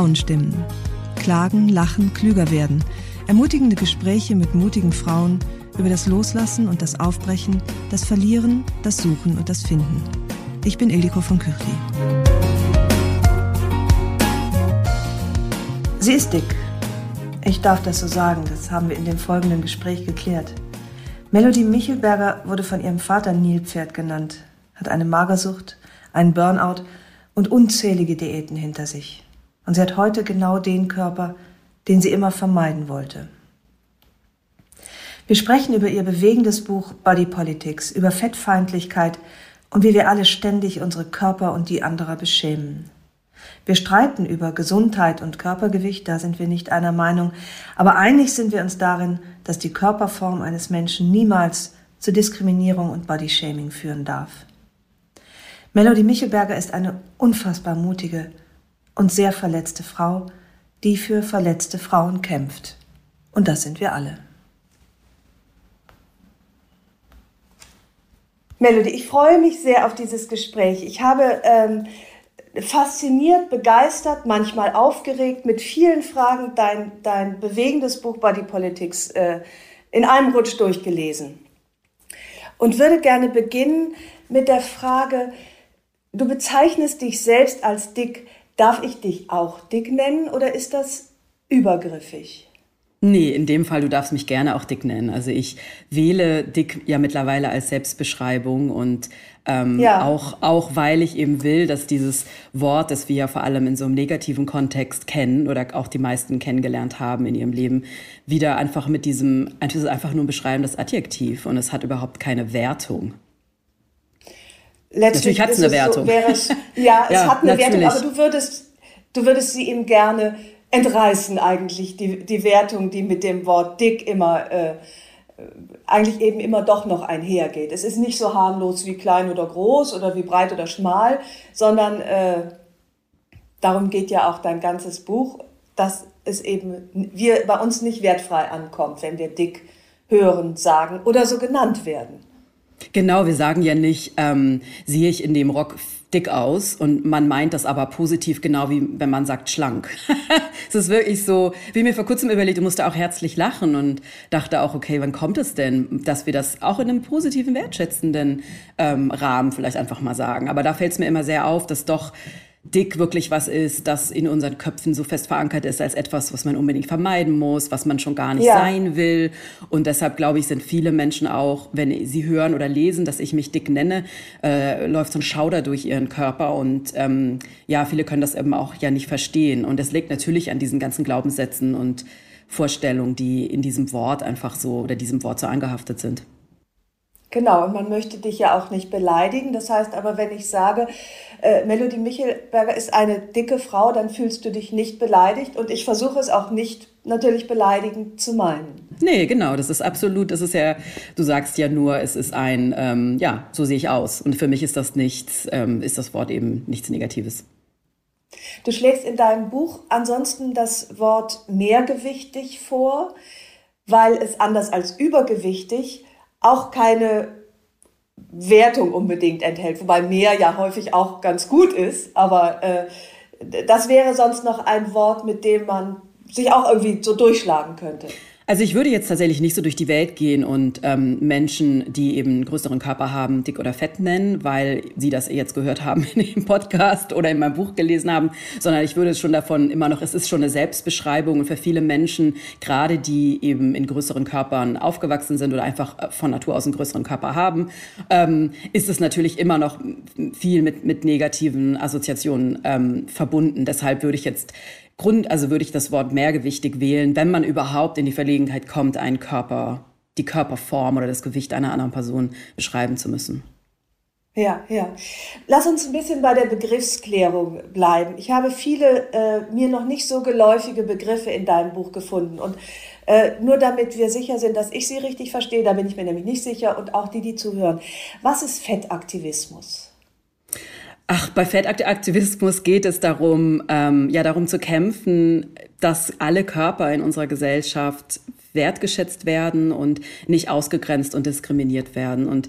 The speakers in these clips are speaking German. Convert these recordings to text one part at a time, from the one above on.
Frauenstimmen. Klagen, lachen, klüger werden. Ermutigende Gespräche mit mutigen Frauen über das Loslassen und das Aufbrechen, das Verlieren, das Suchen und das Finden. Ich bin Ildiko von Kürli. Sie ist dick. Ich darf das so sagen, das haben wir in dem folgenden Gespräch geklärt. Melody Michelberger wurde von ihrem Vater Nilpferd genannt, hat eine Magersucht, einen Burnout und unzählige Diäten hinter sich. Und sie hat heute genau den Körper, den sie immer vermeiden wollte. Wir sprechen über ihr bewegendes Buch Body Politics, über Fettfeindlichkeit und wie wir alle ständig unsere Körper und die anderer beschämen. Wir streiten über Gesundheit und Körpergewicht, da sind wir nicht einer Meinung, aber einig sind wir uns darin, dass die Körperform eines Menschen niemals zu Diskriminierung und Bodyshaming führen darf. Melody Michelberger ist eine unfassbar mutige und sehr verletzte Frau, die für verletzte Frauen kämpft. Und das sind wir alle. Melody, ich freue mich sehr auf dieses Gespräch. Ich habe ähm, fasziniert, begeistert, manchmal aufgeregt, mit vielen Fragen dein, dein bewegendes Buch Body Politics äh, in einem Rutsch durchgelesen. Und würde gerne beginnen mit der Frage, du bezeichnest dich selbst als dick. Darf ich dich auch dick nennen oder ist das übergriffig? Nee, in dem Fall, du darfst mich gerne auch dick nennen. Also ich wähle dick ja mittlerweile als Selbstbeschreibung und ähm, ja. auch, auch weil ich eben will, dass dieses Wort, das wir ja vor allem in so einem negativen Kontext kennen oder auch die meisten kennengelernt haben in ihrem Leben, wieder einfach mit diesem, einfach nur ein beschreibendes Adjektiv und es hat überhaupt keine Wertung. Letztlich natürlich hat es eine Wertung. So, es, ja, es ja, hat eine natürlich. Wertung, aber du würdest, du würdest sie ihm gerne entreißen eigentlich, die, die Wertung, die mit dem Wort dick immer, äh, eigentlich eben immer doch noch einhergeht. Es ist nicht so harmlos wie klein oder groß oder wie breit oder schmal, sondern äh, darum geht ja auch dein ganzes Buch, dass es eben wir bei uns nicht wertfrei ankommt, wenn wir dick hören, sagen oder so genannt werden. Genau, wir sagen ja nicht, ähm, sehe ich in dem Rock dick aus und man meint das aber positiv, genau wie wenn man sagt schlank. es ist wirklich so, wie mir vor kurzem überlegt, ich musste auch herzlich lachen und dachte auch, okay, wann kommt es denn, dass wir das auch in einem positiven, wertschätzenden ähm, Rahmen vielleicht einfach mal sagen. Aber da fällt es mir immer sehr auf, dass doch dick wirklich was ist, das in unseren Köpfen so fest verankert ist als etwas, was man unbedingt vermeiden muss, was man schon gar nicht ja. sein will. Und deshalb glaube ich, sind viele Menschen auch, wenn sie hören oder lesen, dass ich mich dick nenne, äh, läuft so ein Schauder durch ihren Körper. Und ähm, ja, viele können das eben auch ja nicht verstehen. Und das liegt natürlich an diesen ganzen Glaubenssätzen und Vorstellungen, die in diesem Wort einfach so oder diesem Wort so angehaftet sind. Genau, und man möchte dich ja auch nicht beleidigen. Das heißt aber, wenn ich sage, äh, Melody Michelberger ist eine dicke Frau, dann fühlst du dich nicht beleidigt. Und ich versuche es auch nicht natürlich beleidigend zu meinen. Nee, genau, das ist absolut, das ist ja, du sagst ja nur, es ist ein, ähm, ja, so sehe ich aus. Und für mich ist das nichts, ähm, ist das Wort eben nichts Negatives. Du schlägst in deinem Buch ansonsten das Wort mehrgewichtig vor, weil es anders als übergewichtig auch keine Wertung unbedingt enthält, wobei mehr ja häufig auch ganz gut ist, aber äh, das wäre sonst noch ein Wort, mit dem man sich auch irgendwie so durchschlagen könnte. Also ich würde jetzt tatsächlich nicht so durch die Welt gehen und ähm, Menschen, die eben einen größeren Körper haben, dick oder fett nennen, weil sie das jetzt gehört haben in dem Podcast oder in meinem Buch gelesen haben, sondern ich würde es schon davon immer noch, es ist schon eine Selbstbeschreibung und für viele Menschen, gerade die eben in größeren Körpern aufgewachsen sind oder einfach äh, von Natur aus einen größeren Körper haben, ähm, ist es natürlich immer noch viel mit, mit negativen Assoziationen ähm, verbunden. Deshalb würde ich jetzt Grund, also würde ich das Wort mehrgewichtig wählen, wenn man überhaupt in die Verlegenheit kommt, einen Körper, die Körperform oder das Gewicht einer anderen Person beschreiben zu müssen. Ja, ja. Lass uns ein bisschen bei der Begriffsklärung bleiben. Ich habe viele äh, mir noch nicht so geläufige Begriffe in deinem Buch gefunden. Und äh, nur damit wir sicher sind, dass ich sie richtig verstehe, da bin ich mir nämlich nicht sicher und auch die, die zuhören. Was ist Fettaktivismus? Ach, bei Fettaktivismus geht es darum, ähm, ja, darum zu kämpfen, dass alle Körper in unserer Gesellschaft wertgeschätzt werden und nicht ausgegrenzt und diskriminiert werden. Und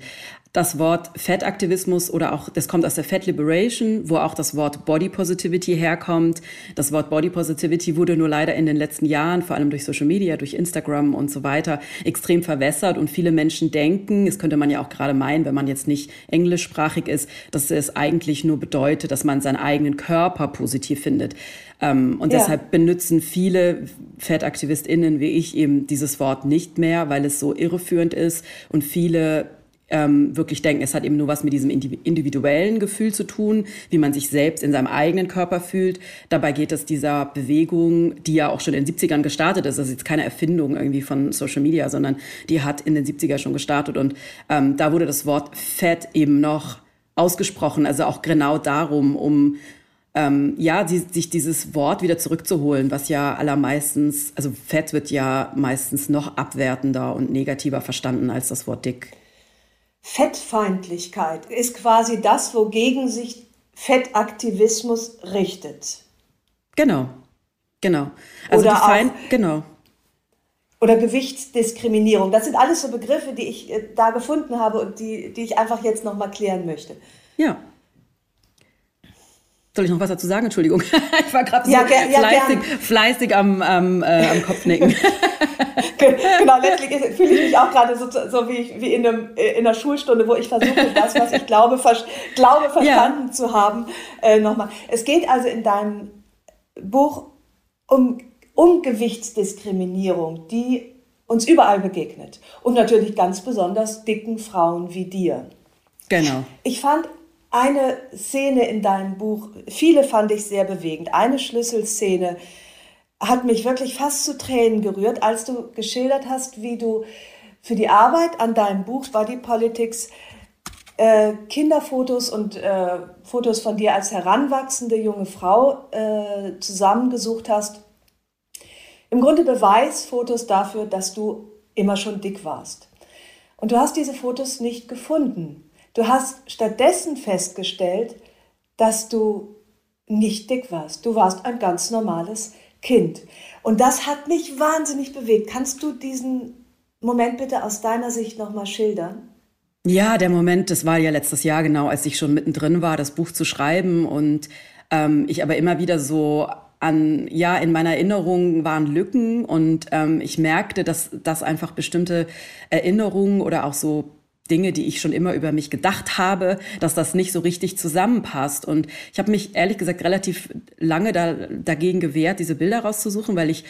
das Wort Fettaktivismus oder auch, das kommt aus der Fat Liberation, wo auch das Wort Body Positivity herkommt. Das Wort Body Positivity wurde nur leider in den letzten Jahren, vor allem durch Social Media, durch Instagram und so weiter, extrem verwässert und viele Menschen denken, das könnte man ja auch gerade meinen, wenn man jetzt nicht englischsprachig ist, dass es eigentlich nur bedeutet, dass man seinen eigenen Körper positiv findet. Ähm, und ja. deshalb benutzen viele FettaktivistInnen wie ich eben dieses Wort nicht mehr, weil es so irreführend ist und viele ähm, wirklich denken, es hat eben nur was mit diesem individuellen Gefühl zu tun, wie man sich selbst in seinem eigenen Körper fühlt. Dabei geht es dieser Bewegung, die ja auch schon in den 70ern gestartet ist, das ist jetzt keine Erfindung irgendwie von Social Media, sondern die hat in den 70er schon gestartet und ähm, da wurde das Wort Fett eben noch ausgesprochen, also auch genau darum, um ähm, ja, die, sich dieses Wort wieder zurückzuholen, was ja allermeistens, also Fett wird ja meistens noch abwertender und negativer verstanden als das Wort dick. Fettfeindlichkeit ist quasi das, wogegen sich Fettaktivismus richtet. Genau, genau. Also oder die Feind, auch, genau. Oder Gewichtsdiskriminierung. Das sind alles so Begriffe, die ich äh, da gefunden habe und die, die ich einfach jetzt nochmal klären möchte. Ja. Soll ich noch was dazu sagen? Entschuldigung. Ich war gerade so ja, fleißig, fleißig am, am, äh, am Kopfnicken. genau, letztlich fühle ich mich auch gerade so, so wie, wie in, einem, äh, in einer Schulstunde, wo ich versuche, das, was ich glaube, ver, glaube verstanden ja. zu haben, äh, nochmal. Es geht also in deinem Buch um, um Gewichtsdiskriminierung, die uns überall begegnet. Und natürlich ganz besonders dicken Frauen wie dir. Genau. Ich fand eine Szene in deinem Buch, viele fand ich sehr bewegend. Eine Schlüsselszene, hat mich wirklich fast zu Tränen gerührt, als du geschildert hast, wie du für die Arbeit an deinem Buch Body Politics äh, Kinderfotos und äh, Fotos von dir als heranwachsende junge Frau äh, zusammengesucht hast. Im Grunde Beweisfotos dafür, dass du immer schon dick warst. Und du hast diese Fotos nicht gefunden. Du hast stattdessen festgestellt, dass du nicht dick warst. Du warst ein ganz normales Kind. Und das hat mich wahnsinnig bewegt. Kannst du diesen Moment bitte aus deiner Sicht nochmal schildern? Ja, der Moment, das war ja letztes Jahr genau, als ich schon mittendrin war, das Buch zu schreiben und ähm, ich aber immer wieder so an, ja, in meiner Erinnerung waren Lücken und ähm, ich merkte, dass, dass einfach bestimmte Erinnerungen oder auch so Dinge, die ich schon immer über mich gedacht habe, dass das nicht so richtig zusammenpasst. Und ich habe mich ehrlich gesagt relativ lange da, dagegen gewehrt, diese Bilder rauszusuchen, weil ich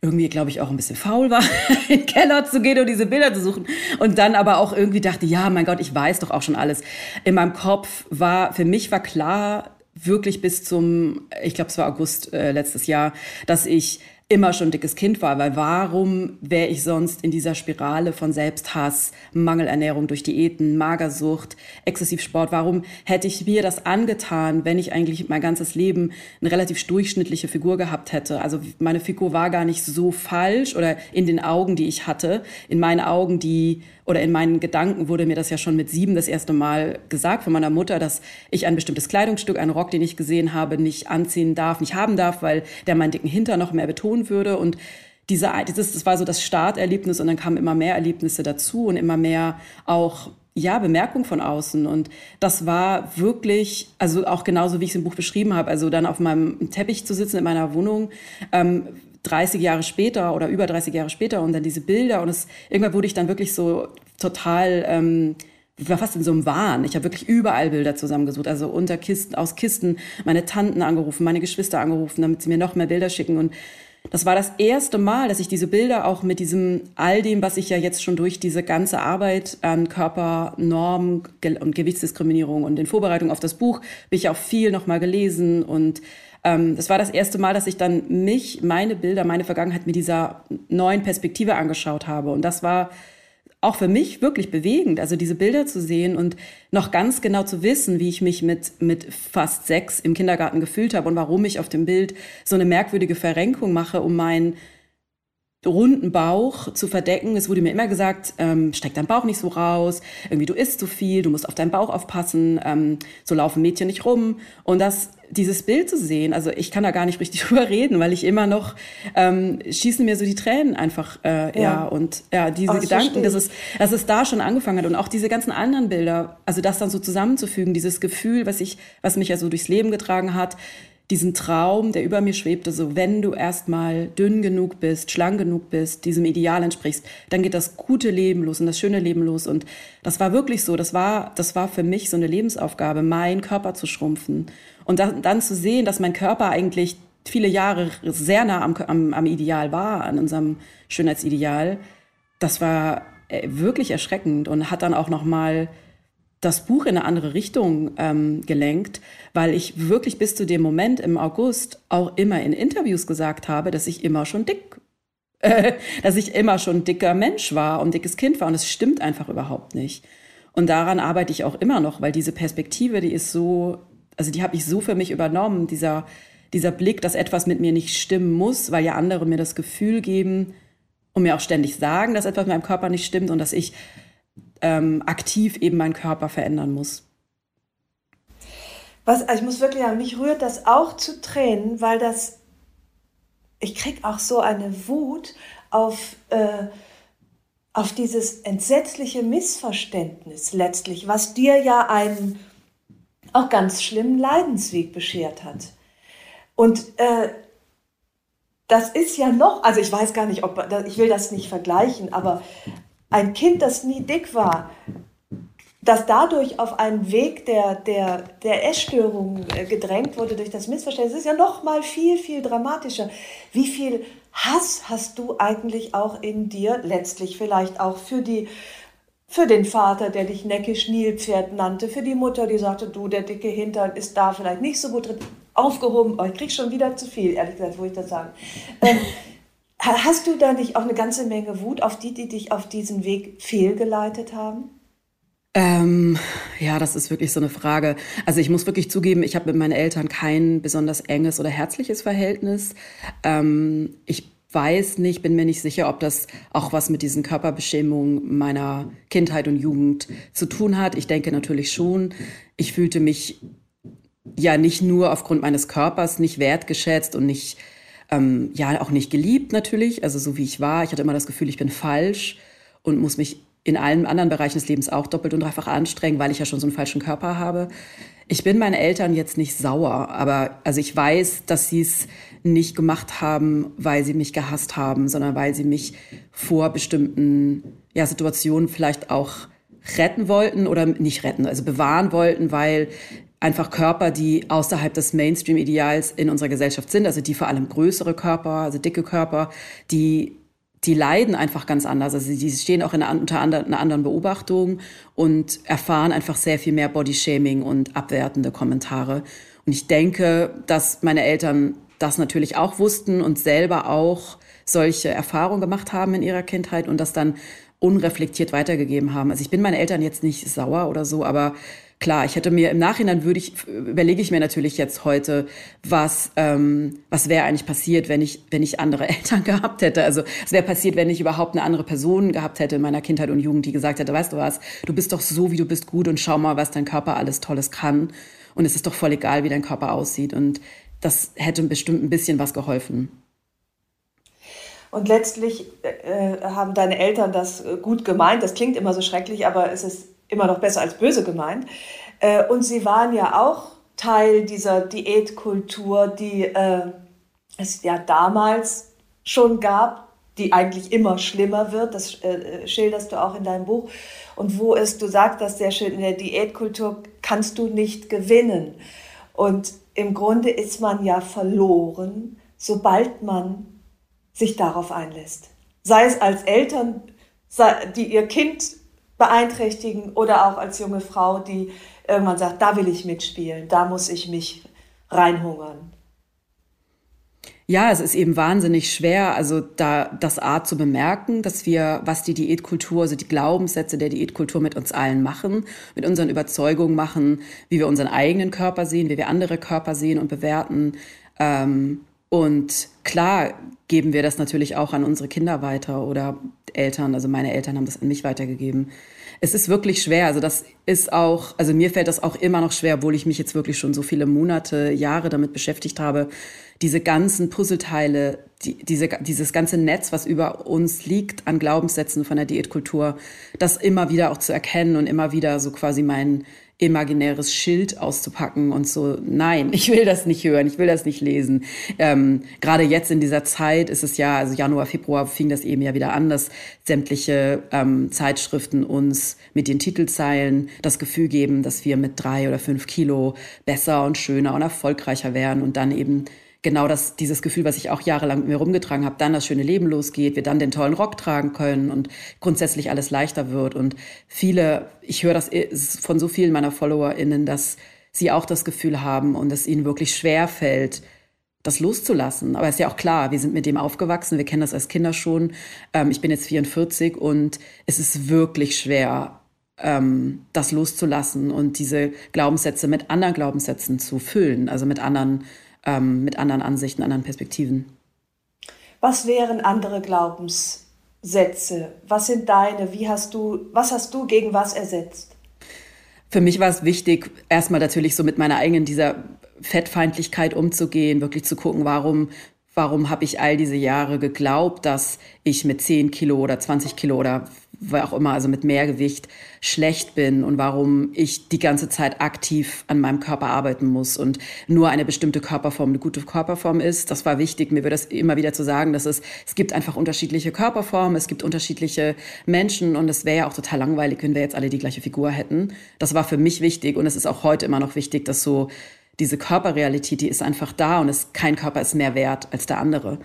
irgendwie, glaube ich, auch ein bisschen faul war, in den Keller zu gehen und diese Bilder zu suchen. Und dann aber auch irgendwie dachte, ja, mein Gott, ich weiß doch auch schon alles. In meinem Kopf war, für mich war klar, wirklich bis zum, ich glaube, es war August äh, letztes Jahr, dass ich immer schon dickes Kind war, weil warum wäre ich sonst in dieser Spirale von Selbsthass, Mangelernährung durch Diäten, Magersucht, Exzessivsport, warum hätte ich mir das angetan, wenn ich eigentlich mein ganzes Leben eine relativ durchschnittliche Figur gehabt hätte? Also meine Figur war gar nicht so falsch oder in den Augen, die ich hatte, in meinen Augen, die oder in meinen Gedanken wurde mir das ja schon mit sieben das erste Mal gesagt von meiner Mutter, dass ich ein bestimmtes Kleidungsstück, einen Rock, den ich gesehen habe, nicht anziehen darf, nicht haben darf, weil der meinen dicken Hinter noch mehr betont würde. Und diese, dieses, das war so das Starterlebnis und dann kamen immer mehr Erlebnisse dazu und immer mehr auch ja, Bemerkung von außen. Und das war wirklich, also auch genauso, wie ich es im Buch beschrieben habe, also dann auf meinem Teppich zu sitzen in meiner Wohnung, ähm, 30 Jahre später oder über 30 Jahre später und dann diese Bilder und es, irgendwann wurde ich dann wirklich so total, ähm, ich war fast in so einem Wahn. Ich habe wirklich überall Bilder zusammengesucht, also unter Kisten, aus Kisten, meine Tanten angerufen, meine Geschwister angerufen, damit sie mir noch mehr Bilder schicken und das war das erste Mal, dass ich diese Bilder auch mit diesem all dem, was ich ja jetzt schon durch diese ganze Arbeit an Körpernormen und Gewichtsdiskriminierung und in Vorbereitung auf das Buch, bin ich auch viel nochmal gelesen und ähm, das war das erste Mal, dass ich dann mich, meine Bilder, meine Vergangenheit mit dieser neuen Perspektive angeschaut habe. Und das war auch für mich wirklich bewegend, also diese Bilder zu sehen und noch ganz genau zu wissen, wie ich mich mit, mit fast sechs im Kindergarten gefühlt habe und warum ich auf dem Bild so eine merkwürdige Verrenkung mache, um meinen runden Bauch zu verdecken. Es wurde mir immer gesagt, ähm, steck dein Bauch nicht so raus, irgendwie du isst zu viel, du musst auf deinen Bauch aufpassen, ähm, so laufen Mädchen nicht rum. Und das, dieses Bild zu sehen, also ich kann da gar nicht richtig drüber reden, weil ich immer noch ähm, schießen mir so die Tränen einfach, äh, ja. ja und ja, diese oh, Gedanken, dass es, dass es da schon angefangen hat und auch diese ganzen anderen Bilder, also das dann so zusammenzufügen, dieses Gefühl, was ich, was mich ja so durchs Leben getragen hat, diesen Traum, der über mir schwebte, so wenn du erstmal dünn genug bist, schlank genug bist, diesem Ideal entsprichst, dann geht das gute Leben los und das schöne Leben los. Und das war wirklich so. Das war, das war für mich so eine Lebensaufgabe, meinen Körper zu schrumpfen. Und dann, dann zu sehen, dass mein Körper eigentlich viele Jahre sehr nah am, am, am Ideal war, an unserem Schönheitsideal, das war äh, wirklich erschreckend und hat dann auch noch mal das Buch in eine andere Richtung ähm, gelenkt, weil ich wirklich bis zu dem Moment im August auch immer in Interviews gesagt habe, dass ich immer schon dick, äh, dass ich immer schon dicker Mensch war und dickes Kind war und es stimmt einfach überhaupt nicht. Und daran arbeite ich auch immer noch, weil diese Perspektive, die ist so, also die habe ich so für mich übernommen, dieser, dieser Blick, dass etwas mit mir nicht stimmen muss, weil ja andere mir das Gefühl geben und mir auch ständig sagen, dass etwas mit meinem Körper nicht stimmt und dass ich ähm, aktiv eben meinen Körper verändern muss. Was, also ich muss wirklich sagen, mich rührt das auch zu Tränen, weil das, ich kriege auch so eine Wut auf, äh, auf dieses entsetzliche Missverständnis letztlich, was dir ja einen auch ganz schlimmen Leidensweg beschert hat. Und äh, das ist ja noch, also ich weiß gar nicht, ob ich will das nicht vergleichen, aber ein Kind, das nie dick war, das dadurch auf einen Weg der, der, der Essstörung äh, gedrängt wurde durch das Missverständnis, ist ja noch mal viel, viel dramatischer. Wie viel Hass hast du eigentlich auch in dir, letztlich vielleicht auch für die für den Vater, der dich neckisch Nilpferd nannte, für die Mutter, die sagte, du, der dicke Hintern ist da vielleicht nicht so gut drin, aufgehoben. Oh, ich krieg schon wieder zu viel, ehrlich gesagt, wo ich das sagen. Hast du da nicht auch eine ganze Menge Wut auf die, die dich auf diesen Weg fehlgeleitet haben? Ähm, ja, das ist wirklich so eine Frage. Also ich muss wirklich zugeben, ich habe mit meinen Eltern kein besonders enges oder herzliches Verhältnis. Ähm, ich weiß nicht, bin mir nicht sicher, ob das auch was mit diesen Körperbeschämungen meiner Kindheit und Jugend zu tun hat. Ich denke natürlich schon. Ich fühlte mich ja nicht nur aufgrund meines Körpers nicht wertgeschätzt und nicht ähm, ja auch nicht geliebt natürlich, also so wie ich war. Ich hatte immer das Gefühl, ich bin falsch und muss mich in allen anderen Bereichen des Lebens auch doppelt und dreifach anstrengen, weil ich ja schon so einen falschen Körper habe. Ich bin meinen Eltern jetzt nicht sauer, aber also ich weiß, dass sie es nicht gemacht haben, weil sie mich gehasst haben, sondern weil sie mich vor bestimmten ja, Situationen vielleicht auch retten wollten oder nicht retten, also bewahren wollten, weil einfach Körper, die außerhalb des Mainstream-Ideals in unserer Gesellschaft sind, also die vor allem größere Körper, also dicke Körper, die die leiden einfach ganz anders. Also die stehen auch in einer, unter einer anderen Beobachtung und erfahren einfach sehr viel mehr Bodyshaming und abwertende Kommentare. Und ich denke, dass meine Eltern das natürlich auch wussten und selber auch solche Erfahrungen gemacht haben in ihrer Kindheit und das dann unreflektiert weitergegeben haben. Also ich bin meinen Eltern jetzt nicht sauer oder so, aber klar, ich hätte mir im Nachhinein würde ich, überlege ich mir natürlich jetzt heute, was, ähm, was wäre eigentlich passiert, wenn ich, wenn ich andere Eltern gehabt hätte. Also es wäre passiert, wenn ich überhaupt eine andere Person gehabt hätte in meiner Kindheit und Jugend, die gesagt hätte, weißt du was, du bist doch so, wie du bist gut und schau mal, was dein Körper alles Tolles kann. Und es ist doch voll egal, wie dein Körper aussieht. Und das hätte bestimmt ein bisschen was geholfen. Und letztlich äh, haben deine Eltern das äh, gut gemeint. Das klingt immer so schrecklich, aber es ist immer noch besser als böse gemeint. Äh, und sie waren ja auch Teil dieser Diätkultur, die äh, es ja damals schon gab, die eigentlich immer schlimmer wird, das äh, schilderst du auch in deinem Buch, und wo es, du sagst das sehr schön, in der Diätkultur kannst du nicht gewinnen. Und im Grunde ist man ja verloren, sobald man sich darauf einlässt. Sei es als Eltern, die ihr Kind beeinträchtigen oder auch als junge Frau, die irgendwann sagt, da will ich mitspielen, da muss ich mich reinhungern. Ja, es ist eben wahnsinnig schwer, also da das Art zu bemerken, dass wir, was die Diätkultur, also die Glaubenssätze der Diätkultur mit uns allen machen, mit unseren Überzeugungen machen, wie wir unseren eigenen Körper sehen, wie wir andere Körper sehen und bewerten. Ähm, und klar geben wir das natürlich auch an unsere Kinder weiter oder Eltern. Also meine Eltern haben das an mich weitergegeben. Es ist wirklich schwer. Also das ist auch, also mir fällt das auch immer noch schwer, obwohl ich mich jetzt wirklich schon so viele Monate, Jahre damit beschäftigt habe, diese ganzen Puzzleteile, die, diese, dieses ganze Netz, was über uns liegt an Glaubenssätzen von der Diätkultur, das immer wieder auch zu erkennen und immer wieder so quasi mein imaginäres Schild auszupacken und so, nein, ich will das nicht hören, ich will das nicht lesen. Ähm, Gerade jetzt in dieser Zeit ist es ja, also Januar, Februar fing das eben ja wieder an, dass sämtliche ähm, Zeitschriften uns mit den Titelzeilen das Gefühl geben, dass wir mit drei oder fünf Kilo besser und schöner und erfolgreicher werden und dann eben genau das, dieses Gefühl, was ich auch jahrelang mit mir rumgetragen habe, dann das schöne Leben losgeht, wir dann den tollen Rock tragen können und grundsätzlich alles leichter wird. Und viele, ich höre das von so vielen meiner FollowerInnen, dass sie auch das Gefühl haben und es ihnen wirklich schwer fällt, das loszulassen. Aber es ist ja auch klar, wir sind mit dem aufgewachsen, wir kennen das als Kinder schon. Ähm, ich bin jetzt 44 und es ist wirklich schwer, ähm, das loszulassen und diese Glaubenssätze mit anderen Glaubenssätzen zu füllen, also mit anderen ähm, mit anderen Ansichten, anderen Perspektiven. Was wären andere Glaubenssätze? Was sind deine? Wie hast du, was hast du gegen was ersetzt? Für mich war es wichtig, erstmal natürlich so mit meiner eigenen dieser Fettfeindlichkeit umzugehen, wirklich zu gucken, warum warum habe ich all diese Jahre geglaubt, dass ich mit 10 Kilo oder 20 Kilo oder auch immer, also mit mehr Gewicht schlecht bin und warum ich die ganze Zeit aktiv an meinem Körper arbeiten muss und nur eine bestimmte Körperform eine gute Körperform ist. Das war wichtig, mir wird das immer wieder zu sagen, dass es, es gibt einfach unterschiedliche Körperformen, es gibt unterschiedliche Menschen und es wäre ja auch total langweilig, wenn wir jetzt alle die gleiche Figur hätten. Das war für mich wichtig und es ist auch heute immer noch wichtig, dass so diese Körperrealität, die ist einfach da und es, kein Körper ist mehr wert als der andere.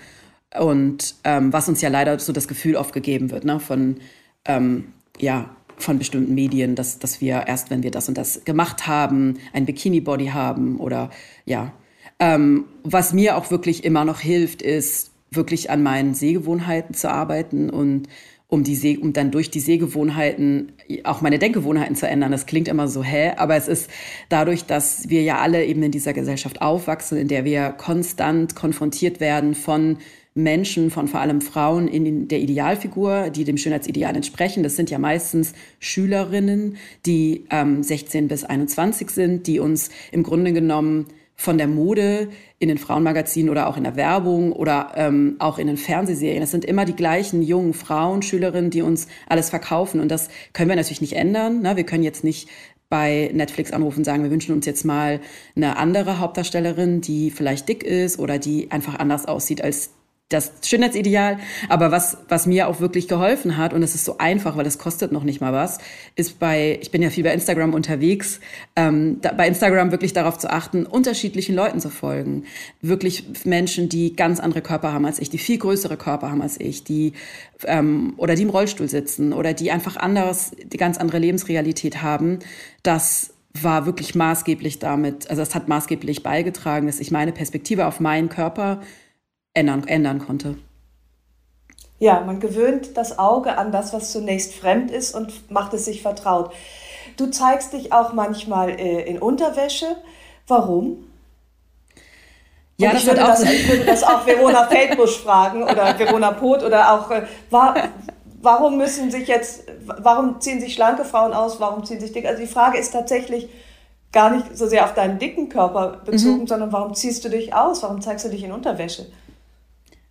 Und ähm, was uns ja leider so das Gefühl oft gegeben wird, ne, von, ähm, ja, von bestimmten Medien, dass, dass wir erst, wenn wir das und das gemacht haben, ein Bikini-Body haben oder ja. Ähm, was mir auch wirklich immer noch hilft, ist wirklich an meinen Sehgewohnheiten zu arbeiten und um, die See um dann durch die Sehgewohnheiten auch meine Denkgewohnheiten zu ändern. Das klingt immer so, hä? Aber es ist dadurch, dass wir ja alle eben in dieser Gesellschaft aufwachsen, in der wir konstant konfrontiert werden von Menschen, von vor allem Frauen in der Idealfigur, die dem Schönheitsideal entsprechen. Das sind ja meistens Schülerinnen, die ähm, 16 bis 21 sind, die uns im Grunde genommen von der Mode in den Frauenmagazinen oder auch in der Werbung oder ähm, auch in den Fernsehserien. Es sind immer die gleichen jungen Frauen, Schülerinnen, die uns alles verkaufen. Und das können wir natürlich nicht ändern. Ne? Wir können jetzt nicht bei Netflix anrufen und sagen, wir wünschen uns jetzt mal eine andere Hauptdarstellerin, die vielleicht dick ist oder die einfach anders aussieht als das Schönheitsideal. Aber was, was mir auch wirklich geholfen hat, und es ist so einfach, weil es kostet noch nicht mal was, ist bei, ich bin ja viel bei Instagram unterwegs, ähm, da, bei Instagram wirklich darauf zu achten, unterschiedlichen Leuten zu folgen. Wirklich Menschen, die ganz andere Körper haben als ich, die viel größere Körper haben als ich, die ähm, oder die im Rollstuhl sitzen oder die einfach anders, die ganz andere Lebensrealität haben. Das war wirklich maßgeblich damit, also es hat maßgeblich beigetragen, dass ich meine Perspektive auf meinen Körper ändern, ändern konnte. Ja, man gewöhnt das Auge an das, was zunächst fremd ist und macht es sich vertraut. Du zeigst dich auch manchmal äh, in Unterwäsche. Warum? Ja, und ich, würde das, ich würde das auch Verona Feldbusch fragen oder Verona Poth oder auch, äh, war, warum müssen sich jetzt, warum ziehen sich schlanke Frauen aus, warum ziehen sich dick? Also die Frage ist tatsächlich gar nicht so sehr auf deinen dicken Körper bezogen, mhm. sondern warum ziehst du dich aus, warum zeigst du dich in Unterwäsche?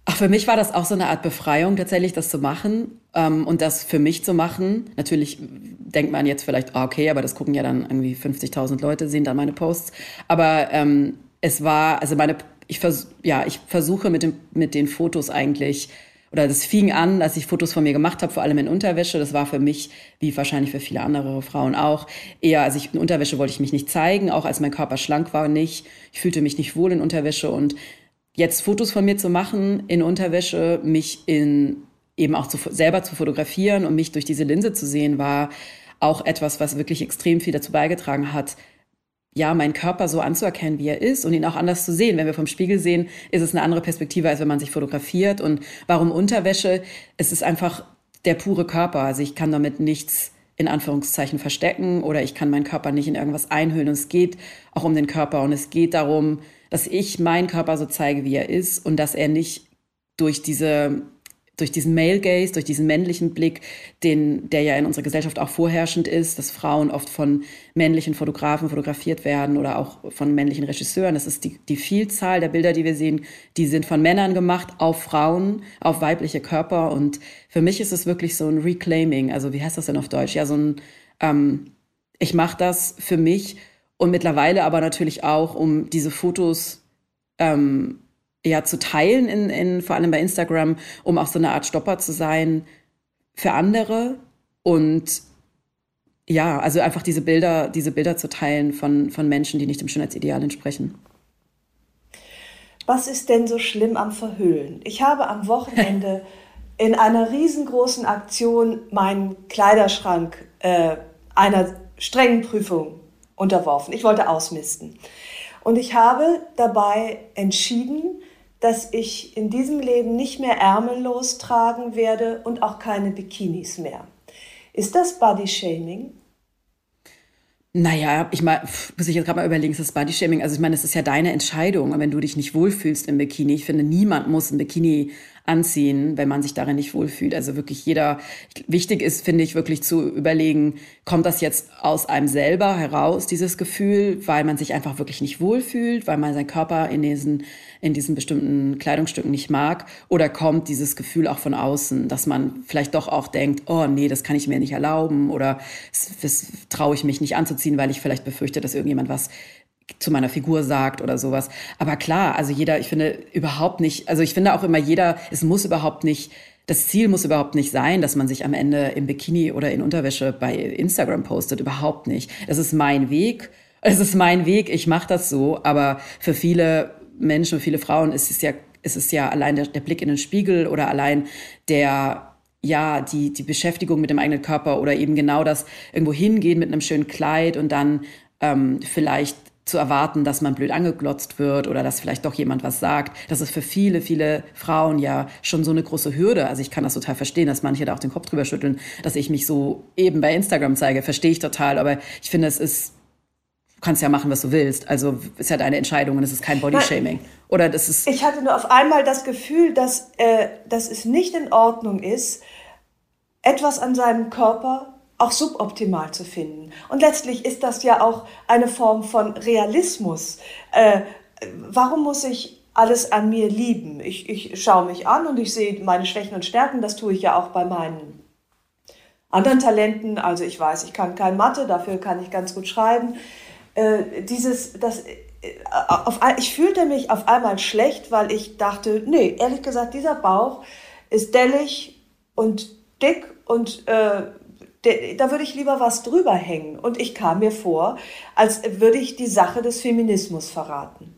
Ach, für mich war das auch so eine Art Befreiung, tatsächlich das zu machen ähm, und das für mich zu machen. Natürlich denkt man jetzt vielleicht, ah, okay, aber das gucken ja dann irgendwie 50.000 Leute, sehen dann meine Posts. Aber ähm, es war, also meine ich, vers ja, ich versuche mit, dem, mit den Fotos eigentlich, oder das fing an, als ich Fotos von mir gemacht habe, vor allem in Unterwäsche. Das war für mich, wie wahrscheinlich für viele andere Frauen auch, eher, also ich, in Unterwäsche wollte ich mich nicht zeigen, auch als mein Körper schlank war, nicht. Ich fühlte mich nicht wohl in Unterwäsche und jetzt Fotos von mir zu machen in Unterwäsche, mich in eben auch zu, selber zu fotografieren und mich durch diese Linse zu sehen, war auch etwas, was wirklich extrem viel dazu beigetragen hat, ja, meinen Körper so anzuerkennen, wie er ist und ihn auch anders zu sehen. Wenn wir vom Spiegel sehen, ist es eine andere Perspektive, als wenn man sich fotografiert. Und warum Unterwäsche? Es ist einfach der pure Körper. Also ich kann damit nichts in Anführungszeichen verstecken oder ich kann meinen Körper nicht in irgendwas einhüllen. Und es geht auch um den Körper und es geht darum, dass ich meinen Körper so zeige, wie er ist und dass er nicht durch diese durch diesen Male Gaze, durch diesen männlichen Blick, den, der ja in unserer Gesellschaft auch vorherrschend ist, dass Frauen oft von männlichen Fotografen fotografiert werden oder auch von männlichen Regisseuren. Das ist die, die Vielzahl der Bilder, die wir sehen, die sind von Männern gemacht auf Frauen, auf weibliche Körper. Und für mich ist es wirklich so ein Reclaiming. Also wie heißt das denn auf Deutsch? Ja, so ein, ähm, ich mache das für mich und mittlerweile aber natürlich auch, um diese Fotos ähm, ja zu teilen, in, in, vor allem bei Instagram, um auch so eine Art Stopper zu sein für andere und ja, also einfach diese Bilder, diese Bilder zu teilen von, von Menschen, die nicht dem Schönheitsideal entsprechen. Was ist denn so schlimm am Verhüllen? Ich habe am Wochenende in einer riesengroßen Aktion meinen Kleiderschrank äh, einer strengen Prüfung unterworfen. Ich wollte ausmisten. Und ich habe dabei entschieden, dass ich in diesem Leben nicht mehr ärmellos tragen werde und auch keine Bikinis mehr. Ist das Body Shaming? Naja, ich meine, muss ich jetzt gerade mal überlegen, ist das Body Shaming? Also ich meine, es ist ja deine Entscheidung. Wenn du dich nicht wohlfühlst im Bikini, ich finde, niemand muss ein Bikini anziehen, wenn man sich darin nicht wohlfühlt. Also wirklich jeder, wichtig ist, finde ich, wirklich zu überlegen, kommt das jetzt aus einem selber heraus, dieses Gefühl, weil man sich einfach wirklich nicht wohlfühlt, weil man seinen Körper in diesen, in diesen bestimmten Kleidungsstücken nicht mag, oder kommt dieses Gefühl auch von außen, dass man vielleicht doch auch denkt, oh nee, das kann ich mir nicht erlauben, oder das, das traue ich mich nicht anzuziehen, weil ich vielleicht befürchte, dass irgendjemand was zu meiner Figur sagt oder sowas. Aber klar, also jeder, ich finde überhaupt nicht, also ich finde auch immer jeder, es muss überhaupt nicht, das Ziel muss überhaupt nicht sein, dass man sich am Ende im Bikini oder in Unterwäsche bei Instagram postet. Überhaupt nicht. Das ist mein Weg. Es ist mein Weg. Ich mache das so. Aber für viele Menschen, viele Frauen ist es ja, ist es ja allein der, der Blick in den Spiegel oder allein der ja, die, die Beschäftigung mit dem eigenen Körper oder eben genau das irgendwo hingehen mit einem schönen Kleid und dann ähm, vielleicht zu erwarten, dass man blöd angeglotzt wird oder dass vielleicht doch jemand was sagt. Das ist für viele, viele Frauen ja schon so eine große Hürde. Also ich kann das total verstehen, dass manche da auch den Kopf drüber schütteln, dass ich mich so eben bei Instagram zeige. Verstehe ich total. Aber ich finde, es ist, du kannst ja machen, was du willst. Also ist ja deine Entscheidung und es ist kein Bodyshaming. Oder das ist. Ich hatte nur auf einmal das Gefühl, dass, äh, dass es nicht in Ordnung ist, etwas an seinem Körper auch suboptimal zu finden. Und letztlich ist das ja auch eine Form von Realismus. Äh, warum muss ich alles an mir lieben? Ich, ich schaue mich an und ich sehe meine Schwächen und Stärken. Das tue ich ja auch bei meinen anderen Talenten. Also ich weiß, ich kann kein Mathe, dafür kann ich ganz gut schreiben. Äh, dieses, das, äh, auf, ich fühlte mich auf einmal schlecht, weil ich dachte, nee, ehrlich gesagt, dieser Bauch ist dellig und dick und äh, da würde ich lieber was drüber hängen. Und ich kam mir vor, als würde ich die Sache des Feminismus verraten.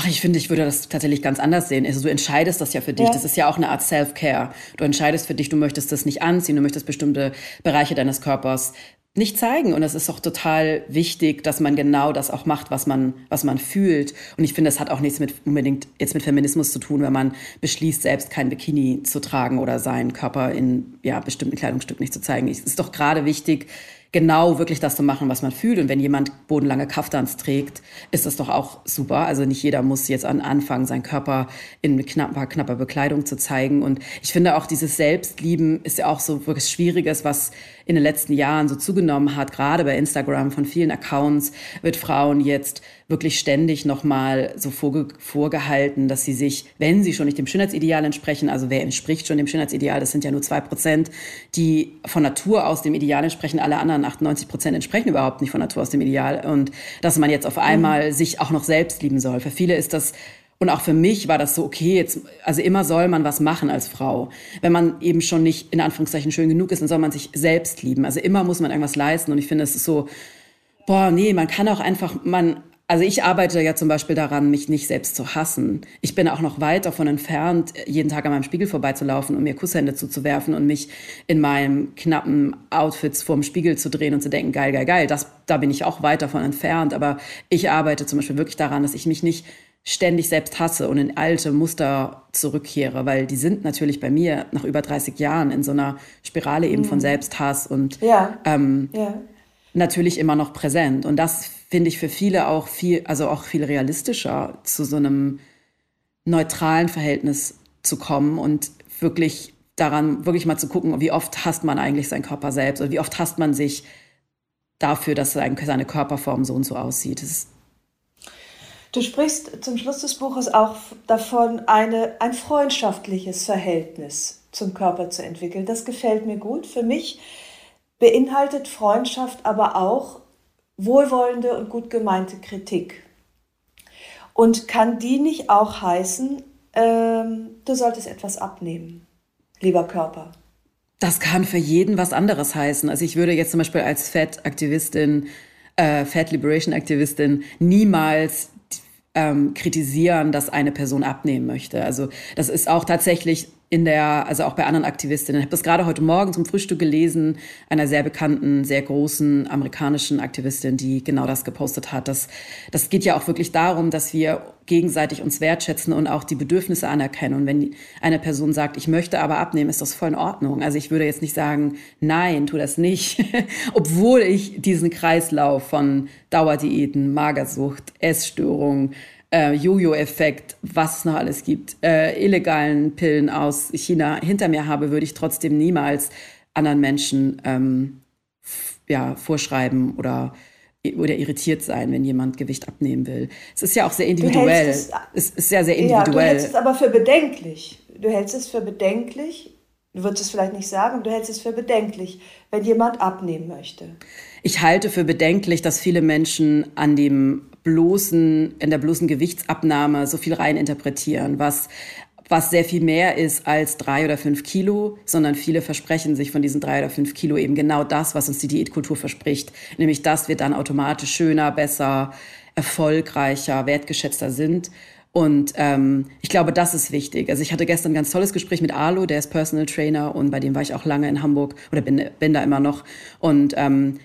Ach, ich finde, ich würde das tatsächlich ganz anders sehen. Also du entscheidest das ja für dich. Ja. Das ist ja auch eine Art Self-Care. Du entscheidest für dich, du möchtest das nicht anziehen, du möchtest bestimmte Bereiche deines Körpers nicht zeigen. Und es ist auch total wichtig, dass man genau das auch macht, was man, was man fühlt. Und ich finde, das hat auch nichts mit unbedingt jetzt mit Feminismus zu tun, wenn man beschließt, selbst kein Bikini zu tragen oder seinen Körper in ja, bestimmten Kleidungsstücken nicht zu zeigen. Es ist doch gerade wichtig, genau wirklich das zu machen, was man fühlt. Und wenn jemand bodenlange Kaftans trägt, ist das doch auch super. Also nicht jeder muss jetzt an anfangen, seinen Körper in knapper, knapper Bekleidung zu zeigen. Und ich finde auch dieses Selbstlieben ist ja auch so wirklich Schwieriges, was in den letzten Jahren so zugenommen hat. Gerade bei Instagram von vielen Accounts wird Frauen jetzt wirklich ständig nochmal so vorge vorgehalten, dass sie sich, wenn sie schon nicht dem Schönheitsideal entsprechen, also wer entspricht schon dem Schönheitsideal, das sind ja nur zwei Prozent, die von Natur aus dem Ideal entsprechen, alle anderen 98 Prozent entsprechen überhaupt nicht von Natur aus dem Ideal und dass man jetzt auf einmal mhm. sich auch noch selbst lieben soll. Für viele ist das und auch für mich war das so, okay, jetzt, also immer soll man was machen als Frau. Wenn man eben schon nicht in Anführungszeichen schön genug ist, dann soll man sich selbst lieben. Also immer muss man irgendwas leisten. Und ich finde, es ist so, boah, nee, man kann auch einfach, man, also ich arbeite ja zum Beispiel daran, mich nicht selbst zu hassen. Ich bin auch noch weit davon entfernt, jeden Tag an meinem Spiegel vorbeizulaufen und mir Kusshände zuzuwerfen und mich in meinem knappen Outfits vorm Spiegel zu drehen und zu denken, geil, geil, geil. Das, da bin ich auch weit davon entfernt. Aber ich arbeite zum Beispiel wirklich daran, dass ich mich nicht ständig selbst hasse und in alte Muster zurückkehre, weil die sind natürlich bei mir nach über 30 Jahren in so einer Spirale eben mhm. von Selbsthass und ja. Ähm, ja. natürlich immer noch präsent. Und das finde ich für viele auch viel, also auch viel realistischer, zu so einem neutralen Verhältnis zu kommen und wirklich daran, wirklich mal zu gucken, wie oft hasst man eigentlich seinen Körper selbst oder wie oft hasst man sich dafür, dass seine Körperform so und so aussieht. Du sprichst zum Schluss des Buches auch davon, eine, ein freundschaftliches Verhältnis zum Körper zu entwickeln. Das gefällt mir gut. Für mich beinhaltet Freundschaft aber auch wohlwollende und gut gemeinte Kritik. Und kann die nicht auch heißen, ähm, du solltest etwas abnehmen, lieber Körper? Das kann für jeden was anderes heißen. Also ich würde jetzt zum Beispiel als Fat-Aktivistin, äh, Fat Liberation-Aktivistin niemals ähm, kritisieren, dass eine Person abnehmen möchte. Also das ist auch tatsächlich in der, also auch bei anderen Aktivistinnen. Ich habe das gerade heute Morgen zum Frühstück gelesen, einer sehr bekannten, sehr großen amerikanischen Aktivistin, die genau das gepostet hat. Das, das geht ja auch wirklich darum, dass wir gegenseitig uns wertschätzen und auch die Bedürfnisse anerkennen. Und wenn eine Person sagt, ich möchte aber abnehmen, ist das voll in Ordnung. Also ich würde jetzt nicht sagen, nein, tu das nicht, obwohl ich diesen Kreislauf von Dauerdiäten, Magersucht, Essstörungen, äh, Jojo-Effekt, was es noch alles gibt, äh, illegalen Pillen aus China hinter mir habe, würde ich trotzdem niemals anderen Menschen ähm, ja, vorschreiben oder oder irritiert sein, wenn jemand Gewicht abnehmen will. Es ist ja auch sehr individuell. Es, es, ist ja sehr individuell. Ja, du hältst es aber für bedenklich. Du hältst es für bedenklich. Du würdest es vielleicht nicht sagen, du hältst es für bedenklich, wenn jemand abnehmen möchte. Ich halte für bedenklich, dass viele Menschen an dem bloßen, in der bloßen Gewichtsabnahme so viel reininterpretieren, was was sehr viel mehr ist als drei oder fünf Kilo, sondern viele versprechen sich von diesen drei oder fünf Kilo eben genau das, was uns die Diätkultur verspricht, nämlich dass wir dann automatisch schöner, besser, erfolgreicher, wertgeschätzter sind. Und ähm, ich glaube, das ist wichtig. Also ich hatte gestern ein ganz tolles Gespräch mit Arlo, der ist Personal Trainer und bei dem war ich auch lange in Hamburg oder bin, bin da immer noch. Und ähm,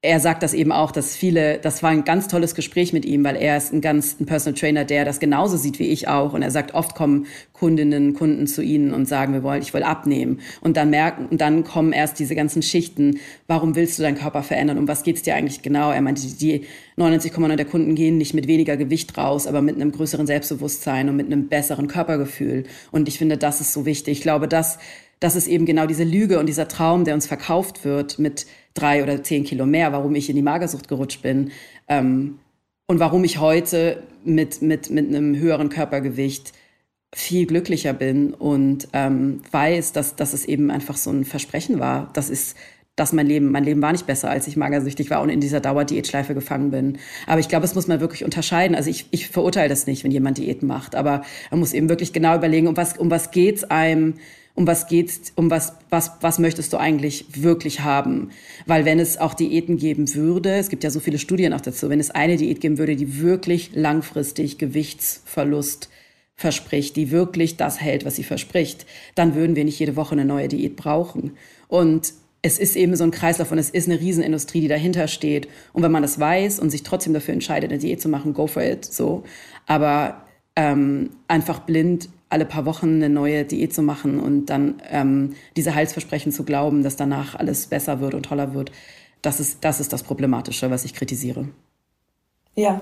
er sagt das eben auch, dass viele, das war ein ganz tolles Gespräch mit ihm, weil er ist ein ganz ein Personal Trainer, der das genauso sieht wie ich auch. Und er sagt, oft kommen Kundinnen, Kunden zu ihnen und sagen, wir wollen, ich will abnehmen. Und dann merken, und dann kommen erst diese ganzen Schichten. Warum willst du deinen Körper verändern? Um was geht's dir eigentlich genau? Er meinte, die 99,9 der Kunden gehen nicht mit weniger Gewicht raus, aber mit einem größeren Selbstbewusstsein und mit einem besseren Körpergefühl. Und ich finde, das ist so wichtig. Ich glaube, dass das ist eben genau diese Lüge und dieser Traum, der uns verkauft wird mit drei oder zehn Kilo mehr, warum ich in die Magersucht gerutscht bin ähm, und warum ich heute mit, mit, mit einem höheren Körpergewicht viel glücklicher bin und ähm, weiß, dass, dass es eben einfach so ein Versprechen war. Das ist dass mein Leben, mein Leben war nicht besser, als ich magersüchtig war und in dieser Dauerdiätschleife gefangen bin. Aber ich glaube, es muss man wirklich unterscheiden. Also ich, ich verurteile das nicht, wenn jemand Diäten macht, aber man muss eben wirklich genau überlegen, um was, um was geht's einem, um was geht's, um was, was, was möchtest du eigentlich wirklich haben? Weil wenn es auch Diäten geben würde, es gibt ja so viele Studien auch dazu, wenn es eine Diät geben würde, die wirklich langfristig Gewichtsverlust verspricht, die wirklich das hält, was sie verspricht, dann würden wir nicht jede Woche eine neue Diät brauchen. Und es ist eben so ein Kreislauf und es ist eine Riesenindustrie, die dahinter steht. Und wenn man das weiß und sich trotzdem dafür entscheidet, eine Diät zu machen, go for it, so. Aber ähm, einfach blind alle paar Wochen eine neue Diät zu machen und dann ähm, diese Heilsversprechen zu glauben, dass danach alles besser wird und toller wird, das ist, das ist das Problematische, was ich kritisiere. Ja,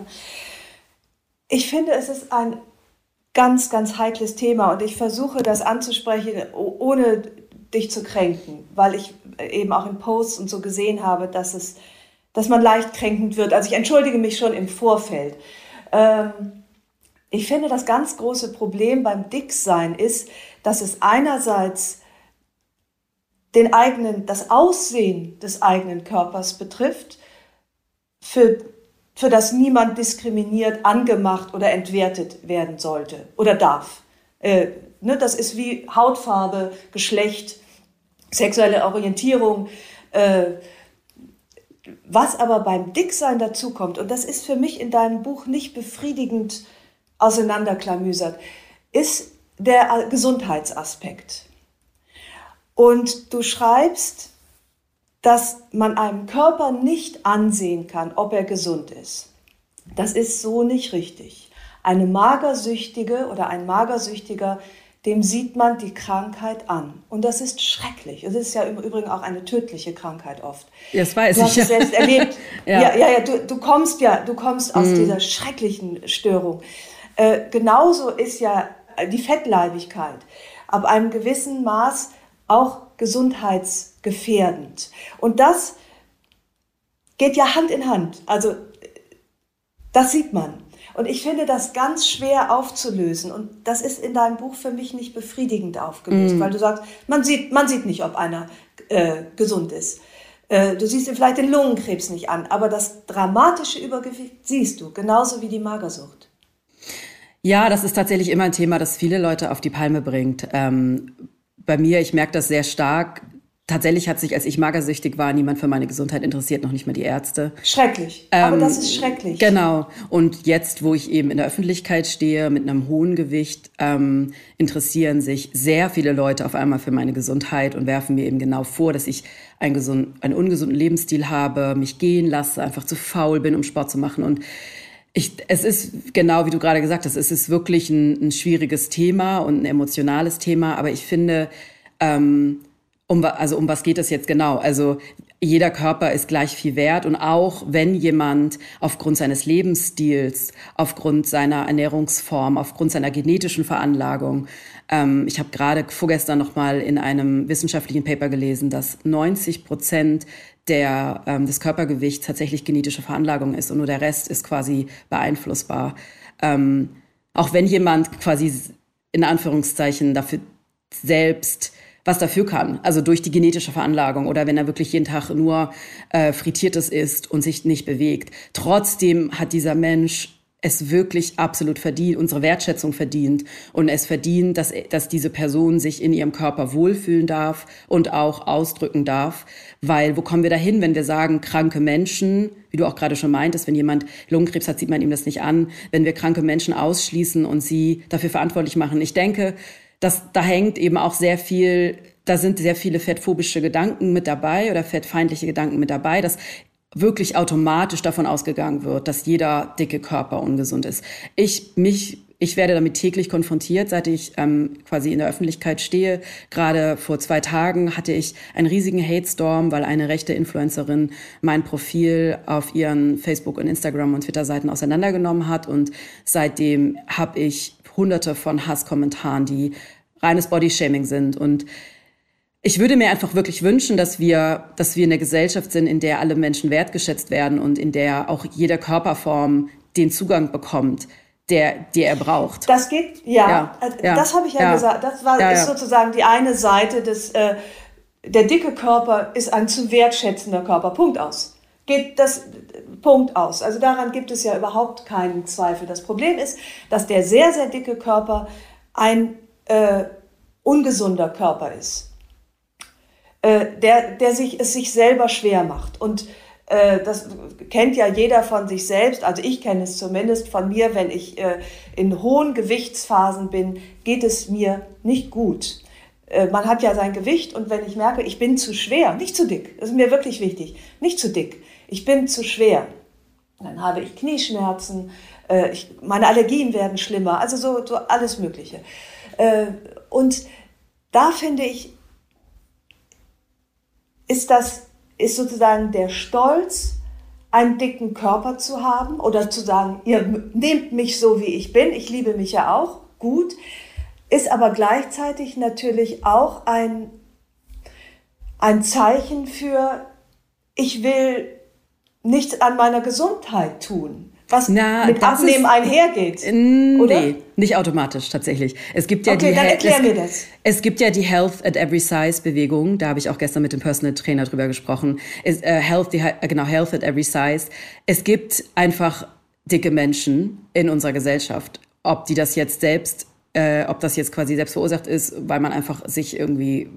ich finde, es ist ein ganz, ganz heikles Thema und ich versuche das anzusprechen, ohne dich zu kränken, weil ich eben auch in Posts und so gesehen habe, dass es, dass man leicht kränkend wird. Also ich entschuldige mich schon im Vorfeld. Ähm, ich finde, das ganz große Problem beim Dicksein ist, dass es einerseits den eigenen, das Aussehen des eigenen Körpers betrifft. Für für das niemand diskriminiert, angemacht oder entwertet werden sollte oder darf. Äh, ne, das ist wie Hautfarbe, Geschlecht, sexuelle Orientierung. Äh, was aber beim Dicksein dazukommt, und das ist für mich in deinem Buch nicht befriedigend auseinanderklamüsert, ist der Gesundheitsaspekt. Und du schreibst, dass man einem Körper nicht ansehen kann, ob er gesund ist. Das ist so nicht richtig. Eine Magersüchtige oder ein Magersüchtiger, dem sieht man die Krankheit an. Und das ist schrecklich. Es ist ja im Übrigen auch eine tödliche Krankheit oft. Das weiß du ich. hast es selbst erlebt. ja. ja, ja, ja du, du kommst ja, du kommst aus mm. dieser schrecklichen Störung. Äh, genauso ist ja die Fettleibigkeit ab einem gewissen Maß auch gesundheitsgefährdend. Und das geht ja Hand in Hand. Also das sieht man. Und ich finde das ganz schwer aufzulösen. Und das ist in deinem Buch für mich nicht befriedigend aufgelöst, mm. weil du sagst, man sieht, man sieht nicht, ob einer äh, gesund ist. Äh, du siehst dir vielleicht den Lungenkrebs nicht an, aber das dramatische Übergewicht siehst du, genauso wie die Magersucht. Ja, das ist tatsächlich immer ein Thema, das viele Leute auf die Palme bringt. Ähm, bei mir, ich merke das sehr stark. Tatsächlich hat sich, als ich magersüchtig war, niemand für meine Gesundheit interessiert, noch nicht mal die Ärzte. Schrecklich. Ähm, Aber das ist schrecklich. Genau. Und jetzt, wo ich eben in der Öffentlichkeit stehe, mit einem hohen Gewicht, ähm, interessieren sich sehr viele Leute auf einmal für meine Gesundheit und werfen mir eben genau vor, dass ich einen, gesund, einen ungesunden Lebensstil habe, mich gehen lasse, einfach zu faul bin, um Sport zu machen. Und ich, es ist genau wie du gerade gesagt hast, es ist wirklich ein, ein schwieriges Thema und ein emotionales Thema, aber ich finde, ähm, um, also um was geht es jetzt genau? Also jeder Körper ist gleich viel wert und auch wenn jemand aufgrund seines Lebensstils, aufgrund seiner Ernährungsform, aufgrund seiner genetischen Veranlagung, ähm, ich habe gerade vorgestern noch mal in einem wissenschaftlichen Paper gelesen, dass 90 Prozent der, ähm, des Körpergewichts tatsächlich genetische Veranlagung ist und nur der Rest ist quasi beeinflussbar. Ähm, auch wenn jemand quasi in Anführungszeichen dafür selbst was dafür kann, also durch die genetische Veranlagung oder wenn er wirklich jeden Tag nur äh, frittiertes isst und sich nicht bewegt. Trotzdem hat dieser Mensch es wirklich absolut verdient, unsere Wertschätzung verdient und es verdient, dass, dass diese Person sich in ihrem Körper wohlfühlen darf und auch ausdrücken darf. Weil wo kommen wir dahin, wenn wir sagen, kranke Menschen, wie du auch gerade schon meintest, wenn jemand Lungenkrebs hat, sieht man ihm das nicht an, wenn wir kranke Menschen ausschließen und sie dafür verantwortlich machen. Ich denke, dass da hängt eben auch sehr viel da sind sehr viele fettphobische Gedanken mit dabei oder fettfeindliche Gedanken mit dabei. Das wirklich automatisch davon ausgegangen wird, dass jeder dicke Körper ungesund ist. Ich mich ich werde damit täglich konfrontiert, seit ich ähm, quasi in der Öffentlichkeit stehe. Gerade vor zwei Tagen hatte ich einen riesigen Hate-Storm, weil eine rechte Influencerin mein Profil auf ihren Facebook- und Instagram- und Twitter-Seiten auseinandergenommen hat. Und seitdem habe ich hunderte von Hasskommentaren, die reines Bodyshaming sind. Und ich würde mir einfach wirklich wünschen, dass wir, dass wir in der Gesellschaft sind, in der alle Menschen wertgeschätzt werden und in der auch jede Körperform den Zugang bekommt, der, der er braucht. Das geht, ja, ja, ja das habe ich ja, ja, gesagt. Das war ist sozusagen die eine Seite des, äh, der dicke Körper ist ein zu wertschätzender Körper. Punkt aus. Geht das Punkt aus. Also daran gibt es ja überhaupt keinen Zweifel. Das Problem ist, dass der sehr, sehr dicke Körper ein äh, ungesunder Körper ist. Äh, der, der sich, es sich selber schwer macht. Und äh, das kennt ja jeder von sich selbst, also ich kenne es zumindest von mir, wenn ich äh, in hohen Gewichtsphasen bin, geht es mir nicht gut. Äh, man hat ja sein Gewicht und wenn ich merke, ich bin zu schwer, nicht zu dick, das ist mir wirklich wichtig, nicht zu dick, ich bin zu schwer, dann habe ich Knieschmerzen, äh, ich, meine Allergien werden schlimmer, also so, so alles Mögliche. Äh, und da finde ich, ist das, ist sozusagen der Stolz, einen dicken Körper zu haben oder zu sagen, ihr nehmt mich so, wie ich bin, ich liebe mich ja auch, gut, ist aber gleichzeitig natürlich auch ein, ein Zeichen für, ich will nichts an meiner Gesundheit tun. was Na, mit Abnehmen ist, einhergeht. Oder? Nee, nicht automatisch tatsächlich. Es gibt ja okay, die dann erklär mir das. Es gibt ja die Health at Every Size Bewegung. Da habe ich auch gestern mit dem Personal Trainer drüber gesprochen. Ist, äh, Health, die, genau, Health at Every Size. Es gibt einfach dicke Menschen in unserer Gesellschaft. Ob die das jetzt selbst, äh, ob das jetzt quasi selbst verursacht ist, weil man einfach sich irgendwie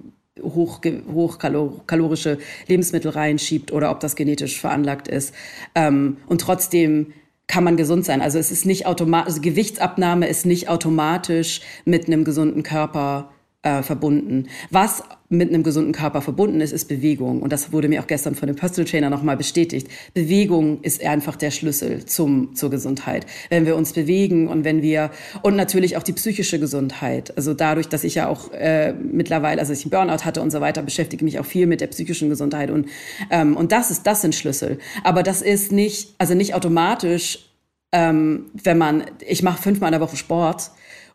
hoch, hochkalorische Lebensmittel reinschiebt oder ob das genetisch veranlagt ist. Ähm, und trotzdem kann man gesund sein. Also es ist nicht automatisch, also Gewichtsabnahme ist nicht automatisch mit einem gesunden Körper äh, verbunden. Was mit einem gesunden Körper verbunden ist, ist Bewegung. Und das wurde mir auch gestern von dem Personal Trainer nochmal bestätigt. Bewegung ist einfach der Schlüssel zum, zur Gesundheit. Wenn wir uns bewegen und wenn wir, und natürlich auch die psychische Gesundheit. Also dadurch, dass ich ja auch äh, mittlerweile, also ich einen Burnout hatte und so weiter, beschäftige mich auch viel mit der psychischen Gesundheit. Und, ähm, und das ist, das sind Schlüssel. Aber das ist nicht, also nicht automatisch, ähm, wenn man, ich mache fünfmal in der Woche Sport,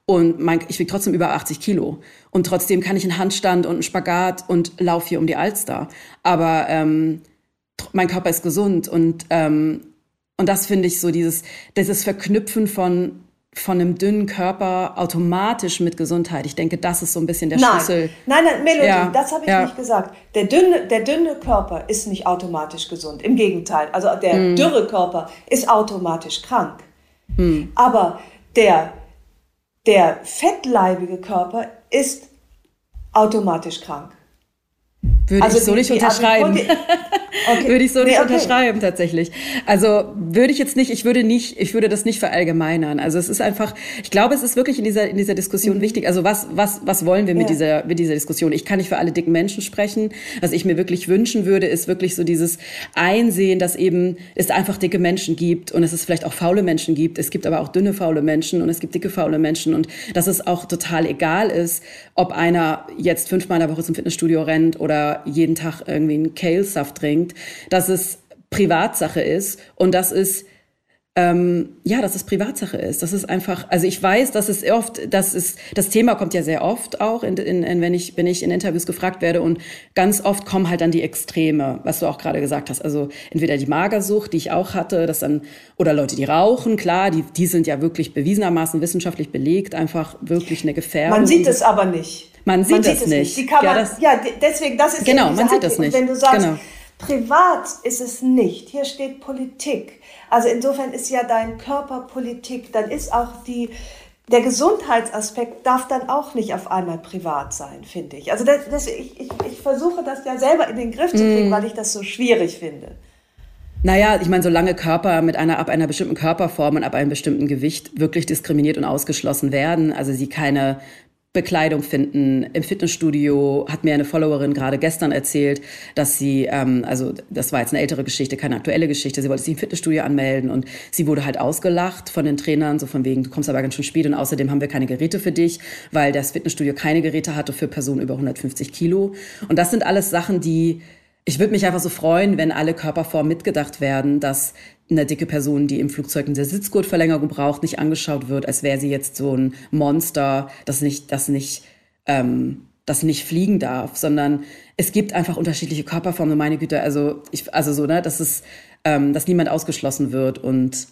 und mein, ich wiege trotzdem über 80 Kilo. Und trotzdem kann ich einen Handstand und einen Spagat und laufe hier um die Alster. Aber ähm, mein Körper ist gesund und, ähm, und das finde ich so dieses, dieses Verknüpfen von von einem dünnen Körper automatisch mit Gesundheit. Ich denke, das ist so ein bisschen der nein. Schlüssel. Nein, nein, Melodie, ja. das habe ich ja. nicht gesagt. Der dünne, der dünne Körper ist nicht automatisch gesund. Im Gegenteil. Also der mm. dürre Körper ist automatisch krank. Mm. Aber der der fettleibige Körper ist automatisch krank. Würde also ich so die, nicht unterschreiben. Okay. würde ich so nicht nee, okay. unterschreiben tatsächlich. Also würde ich jetzt nicht, ich würde nicht, ich würde das nicht verallgemeinern. Also es ist einfach, ich glaube, es ist wirklich in dieser in dieser Diskussion mhm. wichtig. Also was was was wollen wir mit ja. dieser mit dieser Diskussion? Ich kann nicht für alle dicken Menschen sprechen. Was ich mir wirklich wünschen würde, ist wirklich so dieses Einsehen, dass eben es einfach dicke Menschen gibt und es ist vielleicht auch faule Menschen gibt. Es gibt aber auch dünne faule Menschen und es gibt dicke faule Menschen und dass es auch total egal ist, ob einer jetzt fünfmal in der Woche zum Fitnessstudio rennt oder jeden Tag irgendwie einen Kale-Saft trinkt, dass es Privatsache ist und dass es ähm, ja, dass es Privatsache ist. Das ist einfach, also ich weiß, dass es oft, das ist, das Thema kommt ja sehr oft auch, in, in, in, wenn ich, wenn ich in Interviews gefragt werde und ganz oft kommen halt dann die Extreme, was du auch gerade gesagt hast. Also entweder die Magersucht, die ich auch hatte, das dann, oder Leute, die rauchen, klar, die, die sind ja wirklich bewiesenermaßen wissenschaftlich belegt, einfach wirklich eine Gefährdung. Man sieht es aber nicht. Man sieht, man sieht es nicht. nicht. ja, das, ja, deswegen, das ist genau, man sieht das nicht. wenn du sagst, genau. privat ist es nicht. Hier steht Politik. Also insofern ist ja dein Körper Politik. Dann ist auch die der Gesundheitsaspekt darf dann auch nicht auf einmal privat sein, finde ich. Also das, das, ich, ich, ich, versuche das ja selber in den Griff zu kriegen, mm. weil ich das so schwierig finde. Naja, ich meine, solange Körper mit einer, ab einer bestimmten Körperform und ab einem bestimmten Gewicht wirklich diskriminiert und ausgeschlossen werden, also sie keine Bekleidung finden. Im Fitnessstudio hat mir eine Followerin gerade gestern erzählt, dass sie, ähm, also das war jetzt eine ältere Geschichte, keine aktuelle Geschichte, sie wollte sich im Fitnessstudio anmelden und sie wurde halt ausgelacht von den Trainern, so von wegen, du kommst aber ganz schön spät und außerdem haben wir keine Geräte für dich, weil das Fitnessstudio keine Geräte hatte für Personen über 150 Kilo. Und das sind alles Sachen, die ich würde mich einfach so freuen, wenn alle Körperformen mitgedacht werden, dass eine dicke Person, die im Flugzeug eine Sitzgurtverlängerung braucht, nicht angeschaut wird, als wäre sie jetzt so ein Monster, das nicht, das nicht, ähm, das nicht fliegen darf, sondern es gibt einfach unterschiedliche Körperformen. Meine Güte, also ich, also so, ne, dass es, ähm, dass niemand ausgeschlossen wird und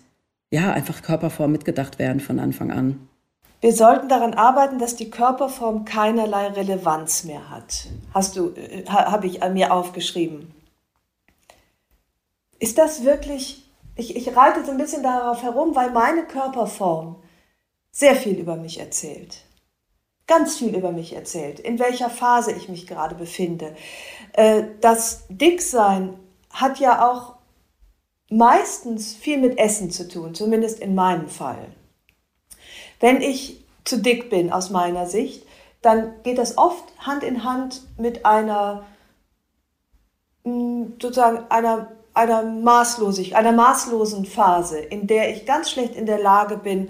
ja, einfach Körperformen mitgedacht werden von Anfang an. Wir sollten daran arbeiten, dass die Körperform keinerlei Relevanz mehr hat. Hast du, äh, habe ich an mir aufgeschrieben. Ist das wirklich, ich, ich reite so ein bisschen darauf herum, weil meine Körperform sehr viel über mich erzählt. Ganz viel über mich erzählt, in welcher Phase ich mich gerade befinde. Äh, das Dicksein hat ja auch meistens viel mit Essen zu tun, zumindest in meinem Fall. Wenn ich zu dick bin aus meiner Sicht, dann geht das oft Hand in Hand mit einer mm, sozusagen einer, einer Maßlosigkeit, einer maßlosen Phase, in der ich ganz schlecht in der Lage bin,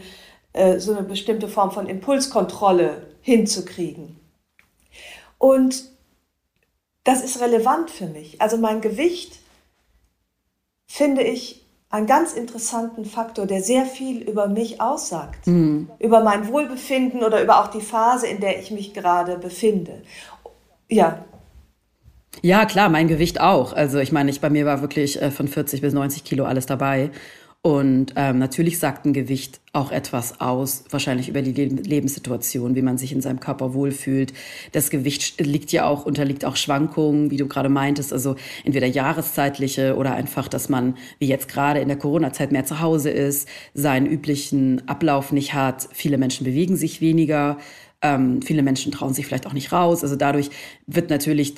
äh, so eine bestimmte Form von Impulskontrolle hinzukriegen. Und das ist relevant für mich. Also mein Gewicht finde ich einen ganz interessanten Faktor, der sehr viel über mich aussagt, mhm. über mein Wohlbefinden oder über auch die Phase, in der ich mich gerade befinde. Ja. Ja, klar, mein Gewicht auch. Also ich meine, ich, bei mir war wirklich äh, von 40 bis 90 Kilo alles dabei. Und ähm, natürlich sagt ein Gewicht auch etwas aus, wahrscheinlich über die Lebenssituation, wie man sich in seinem Körper wohlfühlt. Das Gewicht liegt ja auch, unterliegt auch Schwankungen, wie du gerade meintest, also entweder jahreszeitliche oder einfach, dass man, wie jetzt gerade in der Corona-Zeit, mehr zu Hause ist, seinen üblichen Ablauf nicht hat. Viele Menschen bewegen sich weniger. Ähm, viele Menschen trauen sich vielleicht auch nicht raus. Also dadurch wird natürlich,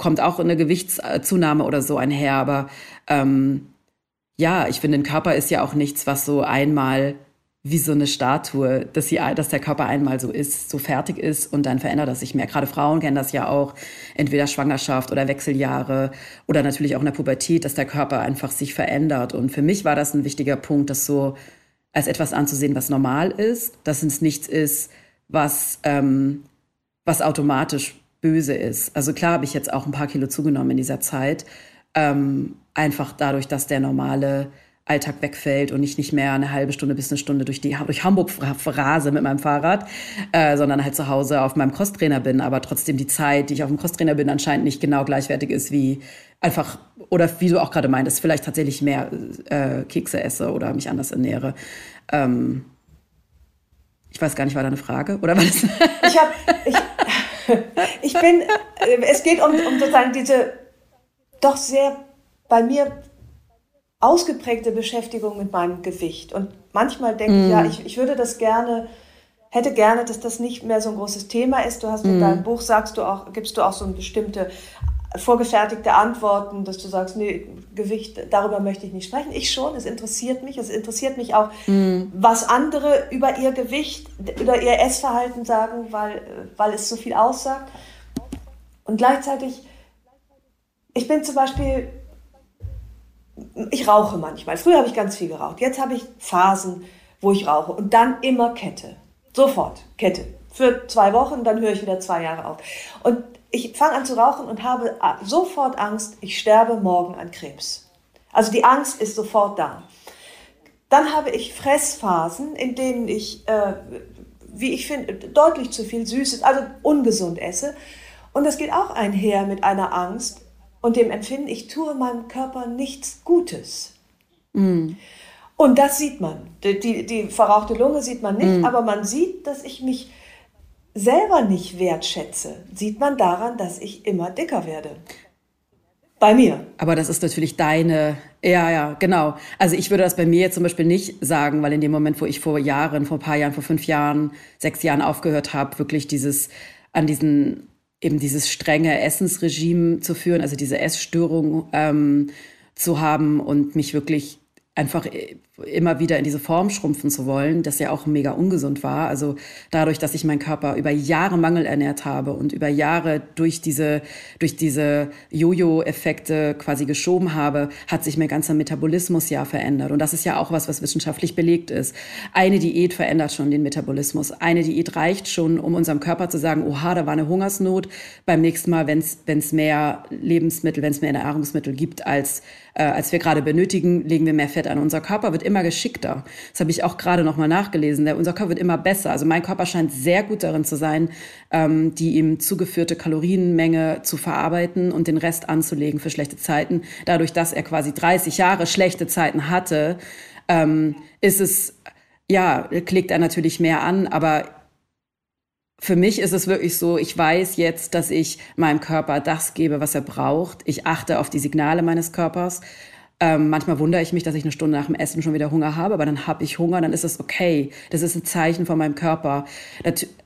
kommt auch eine Gewichtszunahme oder so einher. Aber ähm, ja, ich finde, ein Körper ist ja auch nichts, was so einmal wie so eine Statue, dass, sie, dass der Körper einmal so ist, so fertig ist und dann verändert das sich mehr. Gerade Frauen kennen das ja auch, entweder Schwangerschaft oder Wechseljahre oder natürlich auch in der Pubertät, dass der Körper einfach sich verändert. Und für mich war das ein wichtiger Punkt, das so als etwas anzusehen, was normal ist, dass es nichts ist, was, ähm, was automatisch böse ist. Also klar habe ich jetzt auch ein paar Kilo zugenommen in dieser Zeit, ähm, einfach dadurch, dass der normale Alltag wegfällt und ich nicht mehr eine halbe Stunde bis eine Stunde durch, die, durch Hamburg rase mit meinem Fahrrad, äh, sondern halt zu Hause auf meinem Crosstrainer bin, aber trotzdem die Zeit, die ich auf dem Crosstrainer bin, anscheinend nicht genau gleichwertig ist wie einfach, oder wie du auch gerade meintest, vielleicht tatsächlich mehr äh, Kekse esse oder mich anders ernähre. Ähm, ich weiß gar nicht, war da eine Frage? Oder war das? ich habe, ich, bin, äh, es geht um, um sozusagen diese doch sehr bei mir ausgeprägte Beschäftigung mit meinem Gewicht. Und manchmal denke mm. ich, ja, ich, ich würde das gerne, hätte gerne, dass das nicht mehr so ein großes Thema ist. Du hast in mm. deinem Buch, sagst du auch, gibst du auch so eine bestimmte vorgefertigte Antworten, dass du sagst, nee, Gewicht, darüber möchte ich nicht sprechen. Ich schon, es interessiert mich. Es interessiert mich auch, mm. was andere über ihr Gewicht, über ihr Essverhalten sagen, weil, weil es so viel aussagt. Und gleichzeitig, ich bin zum Beispiel ich rauche manchmal. Früher habe ich ganz viel geraucht. Jetzt habe ich Phasen, wo ich rauche. Und dann immer Kette. Sofort Kette. Für zwei Wochen, dann höre ich wieder zwei Jahre auf. Und ich fange an zu rauchen und habe sofort Angst, ich sterbe morgen an Krebs. Also die Angst ist sofort da. Dann habe ich Fressphasen, in denen ich, äh, wie ich finde, deutlich zu viel Süßes, also ungesund esse. Und das geht auch einher mit einer Angst, und dem Empfinden, ich tue meinem Körper nichts Gutes. Mm. Und das sieht man. Die, die, die, verrauchte Lunge sieht man nicht, mm. aber man sieht, dass ich mich selber nicht wertschätze. Sieht man daran, dass ich immer dicker werde. Bei mir. Aber das ist natürlich deine, ja, ja, genau. Also ich würde das bei mir jetzt zum Beispiel nicht sagen, weil in dem Moment, wo ich vor Jahren, vor ein paar Jahren, vor fünf Jahren, sechs Jahren aufgehört habe, wirklich dieses, an diesen eben dieses strenge Essensregime zu führen, also diese Essstörung ähm, zu haben und mich wirklich einfach immer wieder in diese Form schrumpfen zu wollen, das ja auch mega ungesund war. Also dadurch, dass ich meinen Körper über Jahre mangelernährt habe und über Jahre durch diese, durch diese Jojo-Effekte quasi geschoben habe, hat sich mein ganzer Metabolismus ja verändert. Und das ist ja auch was, was wissenschaftlich belegt ist. Eine Diät verändert schon den Metabolismus. Eine Diät reicht schon, um unserem Körper zu sagen, oha, da war eine Hungersnot. Beim nächsten Mal, wenn es mehr Lebensmittel, wenn es mehr Nahrungsmittel gibt, als, äh, als wir gerade benötigen, legen wir mehr Fett an. Unser Körper wird immer geschickter. Das habe ich auch gerade noch mal nachgelesen. Der, unser Körper wird immer besser. Also mein Körper scheint sehr gut darin zu sein, ähm, die ihm zugeführte Kalorienmenge zu verarbeiten und den Rest anzulegen für schlechte Zeiten. Dadurch, dass er quasi 30 Jahre schlechte Zeiten hatte, ähm, ist es, ja, klickt er natürlich mehr an, aber für mich ist es wirklich so, ich weiß jetzt, dass ich meinem Körper das gebe, was er braucht. Ich achte auf die Signale meines Körpers. Ähm, manchmal wundere ich mich, dass ich eine Stunde nach dem Essen schon wieder Hunger habe, aber dann habe ich Hunger, dann ist es okay. Das ist ein Zeichen von meinem Körper.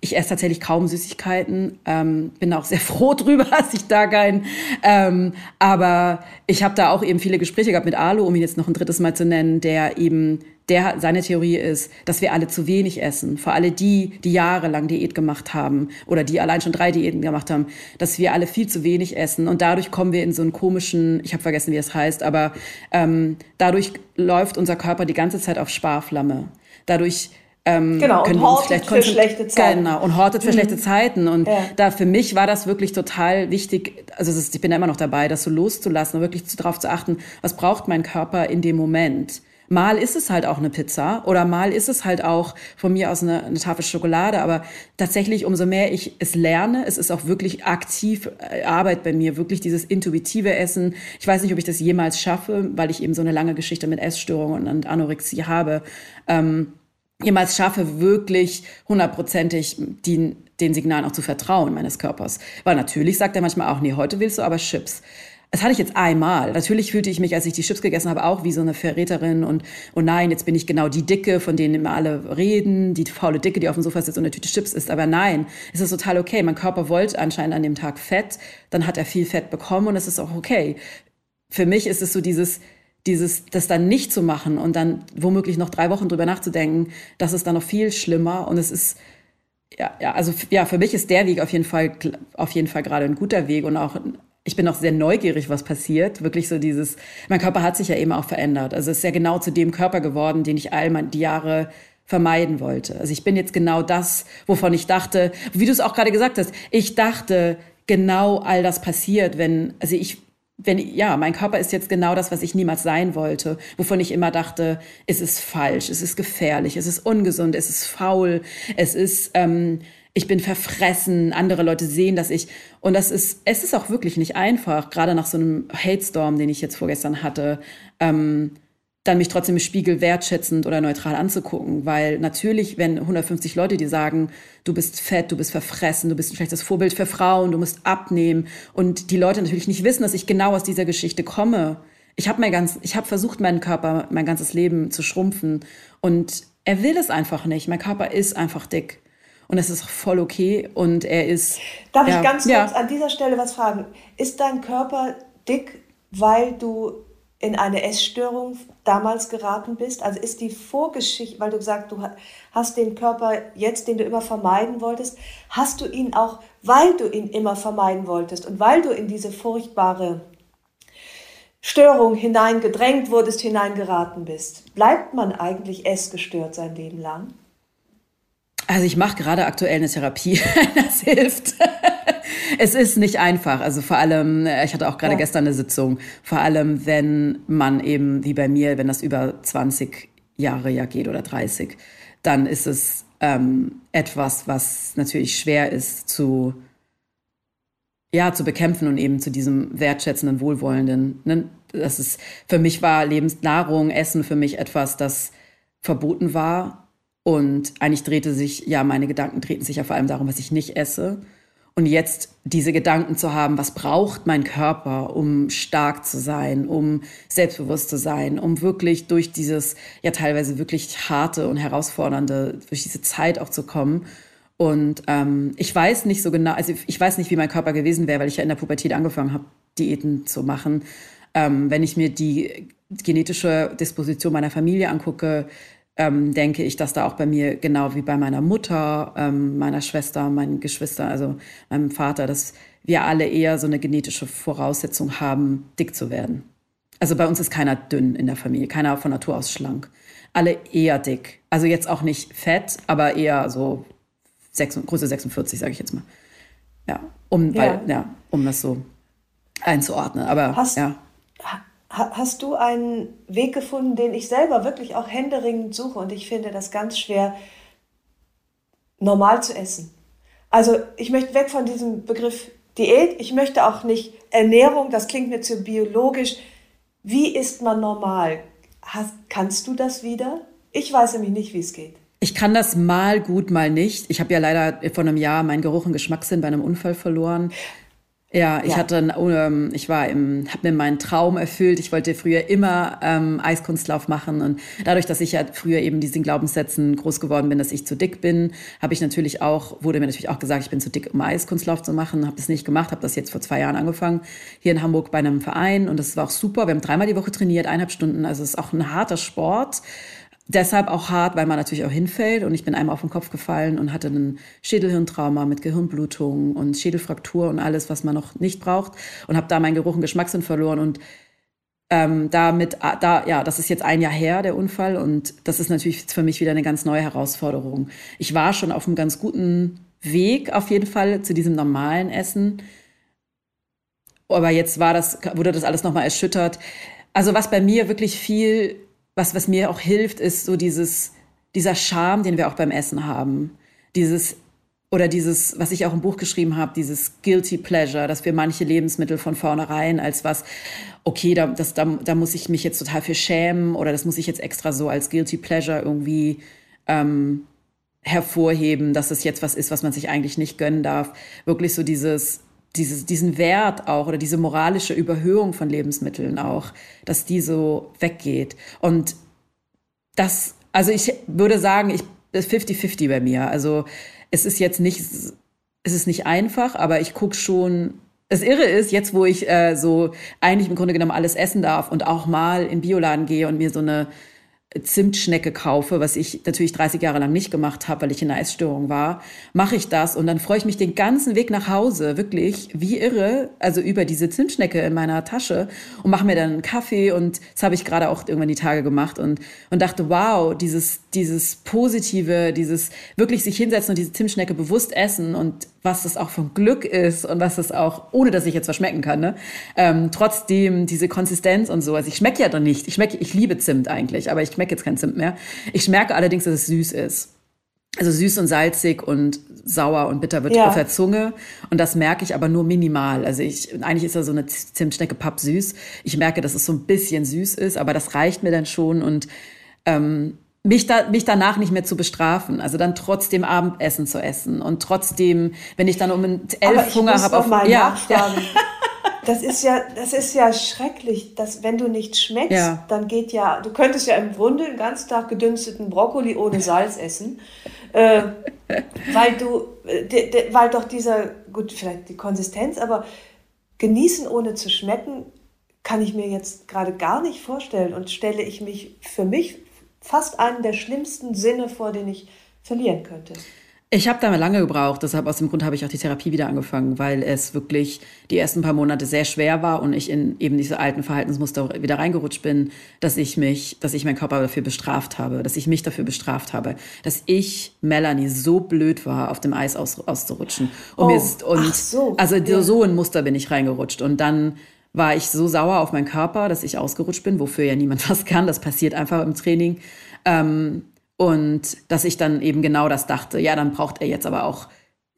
Ich esse tatsächlich kaum Süßigkeiten, ähm, bin auch sehr froh drüber, dass ich da kein. Ähm, aber ich habe da auch eben viele Gespräche gehabt mit Alu, um ihn jetzt noch ein drittes Mal zu nennen, der eben der, seine Theorie ist, dass wir alle zu wenig essen. Vor alle die, die jahrelang Diät gemacht haben oder die allein schon drei Diäten gemacht haben, dass wir alle viel zu wenig essen. Und dadurch kommen wir in so einen komischen, ich habe vergessen, wie es heißt, aber ähm, dadurch läuft unser Körper die ganze Zeit auf Sparflamme. Dadurch ähm, genau, können und hortet für schlechte Zeiten. Genau, und hortet für mhm. schlechte Zeiten. Und ja. da für mich war das wirklich total wichtig, also ist, ich bin da immer noch dabei, das so loszulassen und wirklich darauf zu achten, was braucht mein Körper in dem Moment Mal ist es halt auch eine Pizza oder mal ist es halt auch von mir aus eine, eine, Tafel Schokolade. Aber tatsächlich, umso mehr ich es lerne, es ist auch wirklich aktiv äh, Arbeit bei mir, wirklich dieses intuitive Essen. Ich weiß nicht, ob ich das jemals schaffe, weil ich eben so eine lange Geschichte mit Essstörungen und Anorexie habe. Ähm, jemals schaffe, wirklich hundertprozentig den, den Signalen auch zu vertrauen meines Körpers. Weil natürlich sagt er manchmal auch, nee, heute willst du aber Chips. Das hatte ich jetzt einmal. Natürlich fühlte ich mich, als ich die Chips gegessen habe, auch wie so eine Verräterin und, oh nein, jetzt bin ich genau die Dicke, von denen immer alle reden, die faule Dicke, die auf dem Sofa sitzt und eine Tüte Chips isst. Aber nein, es ist total okay. Mein Körper wollte anscheinend an dem Tag Fett, dann hat er viel Fett bekommen und es ist auch okay. Für mich ist es so dieses, dieses, das dann nicht zu machen und dann womöglich noch drei Wochen drüber nachzudenken, das ist dann noch viel schlimmer und es ist, ja, ja, also ja, für mich ist der Weg auf jeden Fall, auf jeden Fall gerade ein guter Weg und auch ich bin auch sehr neugierig, was passiert. Wirklich so dieses, mein Körper hat sich ja eben auch verändert. Also es ist ja genau zu dem Körper geworden, den ich all die Jahre vermeiden wollte. Also ich bin jetzt genau das, wovon ich dachte, wie du es auch gerade gesagt hast, ich dachte, genau all das passiert, wenn, also ich, wenn, ja, mein Körper ist jetzt genau das, was ich niemals sein wollte, wovon ich immer dachte, es ist falsch, es ist gefährlich, es ist ungesund, es ist faul, es ist, ähm, ich bin verfressen, andere Leute sehen, dass ich, und das ist, es ist auch wirklich nicht einfach, gerade nach so einem Hate-Storm, den ich jetzt vorgestern hatte, ähm, dann mich trotzdem im Spiegel wertschätzend oder neutral anzugucken, weil natürlich, wenn 150 Leute dir sagen, du bist fett, du bist verfressen, du bist ein schlechtes Vorbild für Frauen, du musst abnehmen und die Leute natürlich nicht wissen, dass ich genau aus dieser Geschichte komme. Ich habe mein ganz, ich habe versucht, meinen Körper mein ganzes Leben zu schrumpfen und er will es einfach nicht. Mein Körper ist einfach dick. Und das ist voll okay. Und er ist. Darf ja, ich ganz kurz ja. an dieser Stelle was fragen? Ist dein Körper dick, weil du in eine Essstörung damals geraten bist? Also ist die Vorgeschichte, weil du gesagt du hast den Körper jetzt, den du immer vermeiden wolltest, hast du ihn auch, weil du ihn immer vermeiden wolltest und weil du in diese furchtbare Störung hineingedrängt wurdest, hineingeraten bist? Bleibt man eigentlich essgestört sein Leben lang? Also ich mache gerade aktuell eine Therapie, das hilft. es ist nicht einfach. Also vor allem, äh, ich hatte auch gerade ja. gestern eine Sitzung, vor allem wenn man eben, wie bei mir, wenn das über 20 Jahre ja geht oder 30, dann ist es ähm, etwas, was natürlich schwer ist zu, ja, zu bekämpfen und eben zu diesem wertschätzenden, wohlwollenden. Ne? Das ist, für mich war Lebensnahrung, Essen für mich etwas, das verboten war und eigentlich drehte sich, ja, meine Gedanken drehten sich ja vor allem darum, was ich nicht esse. Und jetzt diese Gedanken zu haben, was braucht mein Körper, um stark zu sein, um selbstbewusst zu sein, um wirklich durch dieses ja teilweise wirklich harte und herausfordernde, durch diese Zeit auch zu kommen. Und ähm, ich weiß nicht so genau, also ich weiß nicht, wie mein Körper gewesen wäre, weil ich ja in der Pubertät angefangen habe, Diäten zu machen. Ähm, wenn ich mir die genetische Disposition meiner Familie angucke, ähm, denke ich, dass da auch bei mir, genau wie bei meiner Mutter, ähm, meiner Schwester, meinen Geschwistern, also meinem Vater, dass wir alle eher so eine genetische Voraussetzung haben, dick zu werden. Also bei uns ist keiner dünn in der Familie, keiner von Natur aus schlank. Alle eher dick. Also jetzt auch nicht fett, aber eher so 6, Größe 46, sage ich jetzt mal. Ja, um, ja. Weil, ja, um das so einzuordnen. Aber Hast, ja hast du einen Weg gefunden, den ich selber wirklich auch händeringend suche und ich finde das ganz schwer, normal zu essen. Also ich möchte weg von diesem Begriff Diät, ich möchte auch nicht Ernährung, das klingt mir zu biologisch. Wie ist man normal? Hast, kannst du das wieder? Ich weiß nämlich nicht, wie es geht. Ich kann das mal gut, mal nicht. Ich habe ja leider vor einem Jahr meinen Geruch und Geschmackssinn bei einem Unfall verloren. Ja, ich ja. hatte, ähm, ich war im, habe mir meinen Traum erfüllt. Ich wollte früher immer ähm, Eiskunstlauf machen und dadurch, dass ich ja früher eben diesen Glaubenssätzen groß geworden bin, dass ich zu dick bin, habe ich natürlich auch, wurde mir natürlich auch gesagt, ich bin zu dick, um Eiskunstlauf zu machen. Habe das nicht gemacht, habe das jetzt vor zwei Jahren angefangen hier in Hamburg bei einem Verein und das war auch super. Wir haben dreimal die Woche trainiert, eineinhalb Stunden. Also es ist auch ein harter Sport. Deshalb auch hart, weil man natürlich auch hinfällt. Und ich bin einmal auf den Kopf gefallen und hatte einen Schädelhirntrauma mit Gehirnblutung und Schädelfraktur und alles, was man noch nicht braucht. Und habe da meinen Geruch und Geschmackssinn verloren. Und ähm, damit, ah, da, ja, das ist jetzt ein Jahr her, der Unfall. Und das ist natürlich für mich wieder eine ganz neue Herausforderung. Ich war schon auf einem ganz guten Weg, auf jeden Fall, zu diesem normalen Essen. Aber jetzt war das, wurde das alles nochmal erschüttert. Also was bei mir wirklich viel was, was mir auch hilft, ist so dieses, dieser Charme, den wir auch beim Essen haben. Dieses, oder dieses, was ich auch im Buch geschrieben habe, dieses Guilty Pleasure, dass wir manche Lebensmittel von vornherein als was, okay, da, das, da, da muss ich mich jetzt total für schämen oder das muss ich jetzt extra so als Guilty Pleasure irgendwie ähm, hervorheben, dass es jetzt was ist, was man sich eigentlich nicht gönnen darf. Wirklich so dieses, dieses, diesen Wert auch oder diese moralische Überhöhung von Lebensmitteln auch, dass die so weggeht. Und das, also ich würde sagen, ich, 50-50 bei mir. Also es ist jetzt nicht, es ist nicht einfach, aber ich gucke schon. Das Irre ist, jetzt wo ich äh, so eigentlich im Grunde genommen alles essen darf und auch mal in Bioladen gehe und mir so eine Zimtschnecke kaufe, was ich natürlich 30 Jahre lang nicht gemacht habe, weil ich in einer Essstörung war, mache ich das und dann freue ich mich den ganzen Weg nach Hause, wirklich wie irre, also über diese Zimtschnecke in meiner Tasche und mache mir dann einen Kaffee und das habe ich gerade auch irgendwann die Tage gemacht und, und dachte, wow, dieses, dieses Positive, dieses wirklich sich hinsetzen und diese Zimtschnecke bewusst essen und was das auch von Glück ist und was das auch, ohne dass ich jetzt verschmecken kann, ne? Ähm, trotzdem diese Konsistenz und so. Also ich schmecke ja dann nicht. Ich schmecke, ich liebe Zimt eigentlich, aber ich schmecke jetzt kein Zimt mehr. Ich merke allerdings, dass es süß ist. Also süß und salzig und sauer und bitter wird ja. auf der Zunge. Und das merke ich aber nur minimal. Also ich, eigentlich ist da so eine Zimtschnecke pappsüß. Ich merke, dass es so ein bisschen süß ist, aber das reicht mir dann schon und ähm, mich, da, mich danach nicht mehr zu bestrafen, also dann trotzdem Abendessen zu essen und trotzdem, wenn ich dann um elf Hunger habe, auf mal ja, nachfragen. Ja. Das ist ja, das ist ja schrecklich, dass wenn du nicht schmeckst, ja. dann geht ja, du könntest ja im Grunde den ganzen Tag gedünsteten Brokkoli ohne Salz essen, äh, weil du, äh, de, de, weil doch dieser, gut, vielleicht die Konsistenz, aber genießen ohne zu schmecken, kann ich mir jetzt gerade gar nicht vorstellen und stelle ich mich für mich fast einen der schlimmsten Sinne vor, den ich verlieren könnte. Ich habe da lange gebraucht, deshalb aus dem Grund habe ich auch die Therapie wieder angefangen, weil es wirklich die ersten paar Monate sehr schwer war und ich in eben diese alten Verhaltensmuster wieder reingerutscht bin, dass ich mich, dass ich meinen Körper dafür bestraft habe, dass ich mich dafür bestraft habe, dass ich Melanie so blöd war, auf dem Eis aus, auszurutschen. Und, oh, mir ist, und so, also ja. so ein Muster bin ich reingerutscht und dann war ich so sauer auf meinen Körper, dass ich ausgerutscht bin, wofür ja niemand was kann. Das passiert einfach im Training. Ähm, und dass ich dann eben genau das dachte, ja, dann braucht er jetzt aber auch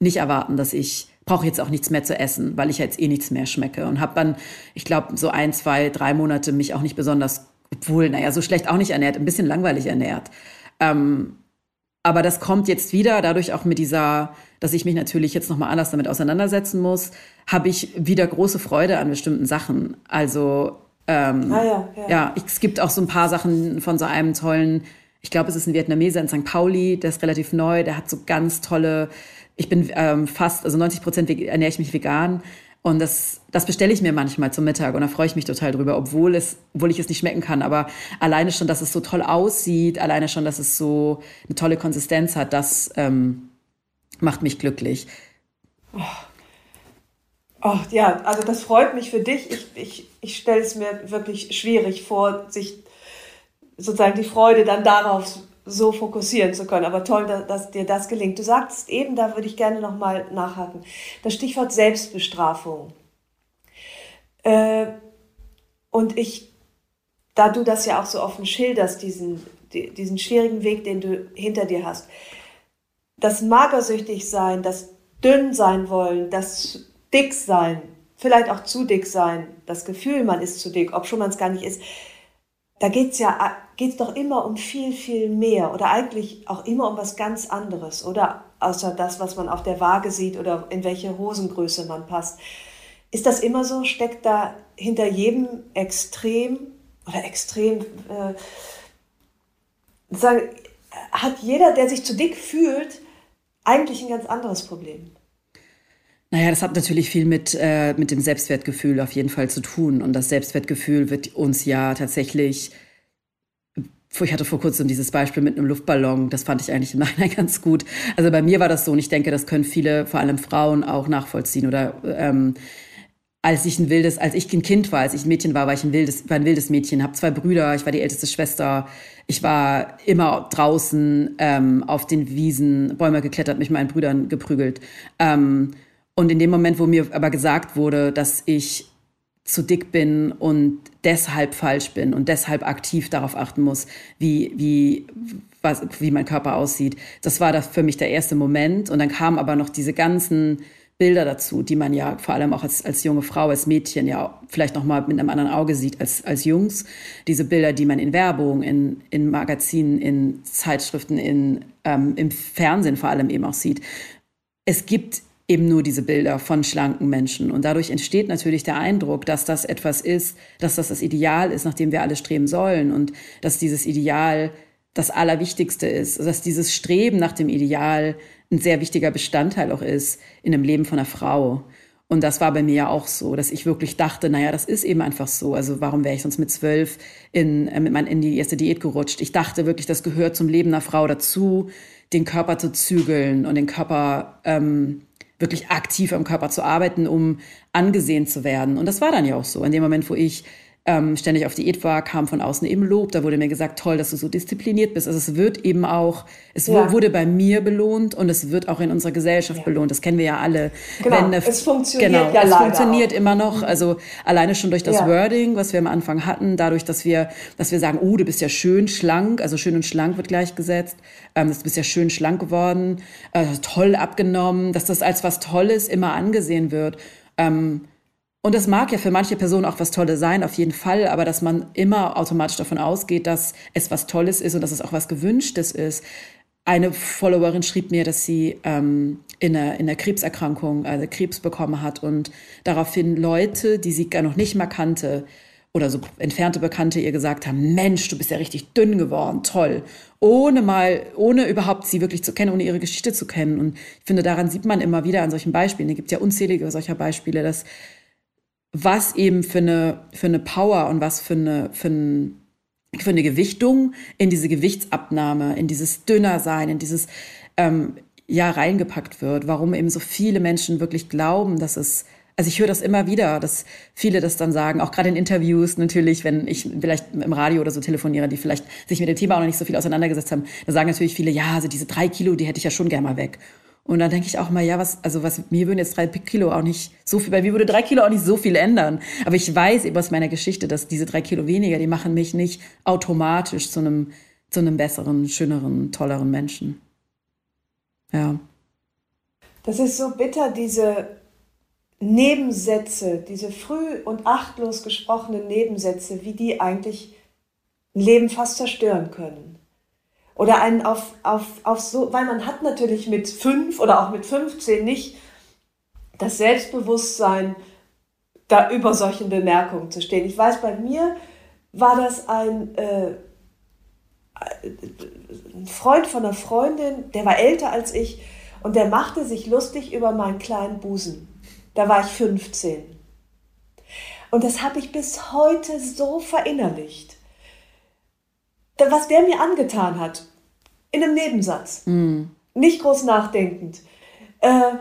nicht erwarten, dass ich brauche jetzt auch nichts mehr zu essen, weil ich jetzt eh nichts mehr schmecke. Und habe dann, ich glaube, so ein, zwei, drei Monate mich auch nicht besonders, obwohl, naja, so schlecht auch nicht ernährt, ein bisschen langweilig ernährt. Ähm, aber das kommt jetzt wieder, dadurch auch mit dieser, dass ich mich natürlich jetzt nochmal anders damit auseinandersetzen muss, habe ich wieder große Freude an bestimmten Sachen. Also ähm, ah, ja, ja. ja, es gibt auch so ein paar Sachen von so einem tollen, ich glaube, es ist ein Vietnameser in St. Pauli, der ist relativ neu, der hat so ganz tolle, ich bin ähm, fast, also 90 Prozent ernähre ich mich vegan. Und das, das bestelle ich mir manchmal zum Mittag und da freue ich mich total drüber, obwohl, es, obwohl ich es nicht schmecken kann. Aber alleine schon, dass es so toll aussieht, alleine schon, dass es so eine tolle Konsistenz hat, das ähm, macht mich glücklich. Oh. oh. ja, also das freut mich für dich. Ich, ich, ich stelle es mir wirklich schwierig vor, sich sozusagen die Freude dann darauf so fokussieren zu können. Aber toll, dass, dass dir das gelingt. Du sagst eben, da würde ich gerne nochmal nachhaken, das Stichwort Selbstbestrafung. Äh, und ich, da du das ja auch so offen schilderst, diesen, diesen schwierigen Weg, den du hinter dir hast, das magersüchtig sein, das dünn sein wollen, das dick sein, vielleicht auch zu dick sein, das Gefühl, man ist zu dick, ob schon man es gar nicht ist, da geht's ja geht's doch immer um viel, viel mehr oder eigentlich auch immer um was ganz anderes oder außer das, was man auf der Waage sieht oder in welche Hosengröße man passt. Ist das immer so? Steckt da hinter jedem Extrem oder extrem, äh, sagen, hat jeder, der sich zu dick fühlt, eigentlich ein ganz anderes Problem? Naja, das hat natürlich viel mit, äh, mit dem Selbstwertgefühl auf jeden Fall zu tun. Und das Selbstwertgefühl wird uns ja tatsächlich. Ich hatte vor kurzem dieses Beispiel mit einem Luftballon, das fand ich eigentlich im Nachhinein ganz gut. Also bei mir war das so und ich denke, das können viele, vor allem Frauen, auch nachvollziehen. Oder ähm, als ich ein wildes, als ich ein Kind war, als ich ein Mädchen war, war ich ein wildes, war ein wildes Mädchen, habe zwei Brüder, ich war die älteste Schwester, ich war immer draußen ähm, auf den Wiesen, Bäume geklettert, mich meinen Brüdern geprügelt. Ähm, und in dem Moment, wo mir aber gesagt wurde, dass ich zu dick bin und deshalb falsch bin und deshalb aktiv darauf achten muss, wie, wie, was, wie mein Körper aussieht. Das war das für mich der erste Moment. Und dann kamen aber noch diese ganzen Bilder dazu, die man ja vor allem auch als, als junge Frau, als Mädchen ja vielleicht noch mal mit einem anderen Auge sieht als, als Jungs. Diese Bilder, die man in Werbung, in, in Magazinen, in Zeitschriften, in, ähm, im Fernsehen vor allem eben auch sieht. Es gibt eben nur diese Bilder von schlanken Menschen. Und dadurch entsteht natürlich der Eindruck, dass das etwas ist, dass das das Ideal ist, nach dem wir alle streben sollen und dass dieses Ideal das Allerwichtigste ist, dass dieses Streben nach dem Ideal ein sehr wichtiger Bestandteil auch ist in dem Leben von einer Frau. Und das war bei mir ja auch so, dass ich wirklich dachte, naja, das ist eben einfach so. Also warum wäre ich sonst mit zwölf in, äh, in die erste Diät gerutscht? Ich dachte wirklich, das gehört zum Leben einer Frau dazu, den Körper zu zügeln und den Körper ähm, wirklich aktiv am Körper zu arbeiten, um angesehen zu werden. Und das war dann ja auch so. In dem Moment, wo ich ähm, ständig auf Diät war, kam von außen eben Lob. Da wurde mir gesagt, toll, dass du so diszipliniert bist. Also es wird eben auch, es ja. wurde bei mir belohnt und es wird auch in unserer Gesellschaft ja. belohnt. Das kennen wir ja alle. Genau, Wenn, es funktioniert genau, ja es funktioniert auch. immer noch. Also alleine schon durch das ja. Wording, was wir am Anfang hatten, dadurch, dass wir, dass wir sagen, oh, du bist ja schön schlank, also schön und schlank wird gleichgesetzt. Ähm, du bist ja schön schlank geworden, äh, toll abgenommen, dass das als was Tolles immer angesehen wird. Ähm, und das mag ja für manche Personen auch was Tolles sein, auf jeden Fall, aber dass man immer automatisch davon ausgeht, dass es was Tolles ist und dass es auch was Gewünschtes ist. Eine Followerin schrieb mir, dass sie ähm, in, einer, in einer Krebserkrankung, also Krebs bekommen hat und daraufhin Leute, die sie gar noch nicht mal kannte, oder so entfernte Bekannte ihr gesagt haben, Mensch, du bist ja richtig dünn geworden, toll. Ohne mal, ohne überhaupt sie wirklich zu kennen, ohne ihre Geschichte zu kennen. Und ich finde, daran sieht man immer wieder an solchen Beispielen, es gibt ja unzählige solcher Beispiele, dass was eben für eine, für eine Power und was für eine, für, ein, für eine Gewichtung in diese Gewichtsabnahme, in dieses Dünnersein, in dieses ähm, ja reingepackt wird. Warum eben so viele Menschen wirklich glauben, dass es also ich höre das immer wieder, dass viele das dann sagen, auch gerade in Interviews natürlich, wenn ich vielleicht im Radio oder so telefoniere, die vielleicht sich mit dem Thema auch noch nicht so viel auseinandergesetzt haben, da sagen natürlich viele, ja, also diese drei Kilo, die hätte ich ja schon gerne mal weg. Und dann denke ich auch mal, ja, was, also was, mir würden jetzt drei Kilo auch nicht so viel, bei mir würde drei Kilo auch nicht so viel ändern. Aber ich weiß eben aus meiner Geschichte, dass diese drei Kilo weniger, die machen mich nicht automatisch zu einem, zu einem besseren, schöneren, tolleren Menschen. Ja. Das ist so bitter, diese Nebensätze, diese früh und achtlos gesprochenen Nebensätze, wie die eigentlich ein Leben fast zerstören können oder einen auf, auf, auf so, weil man hat natürlich mit fünf oder auch mit 15 nicht das Selbstbewusstsein, da über solchen Bemerkungen zu stehen. Ich weiß, bei mir war das ein, äh, ein Freund von einer Freundin, der war älter als ich und der machte sich lustig über meinen kleinen Busen. Da war ich 15. Und das habe ich bis heute so verinnerlicht was der mir angetan hat, in einem Nebensatz. Mm. Nicht groß nachdenkend. Äh,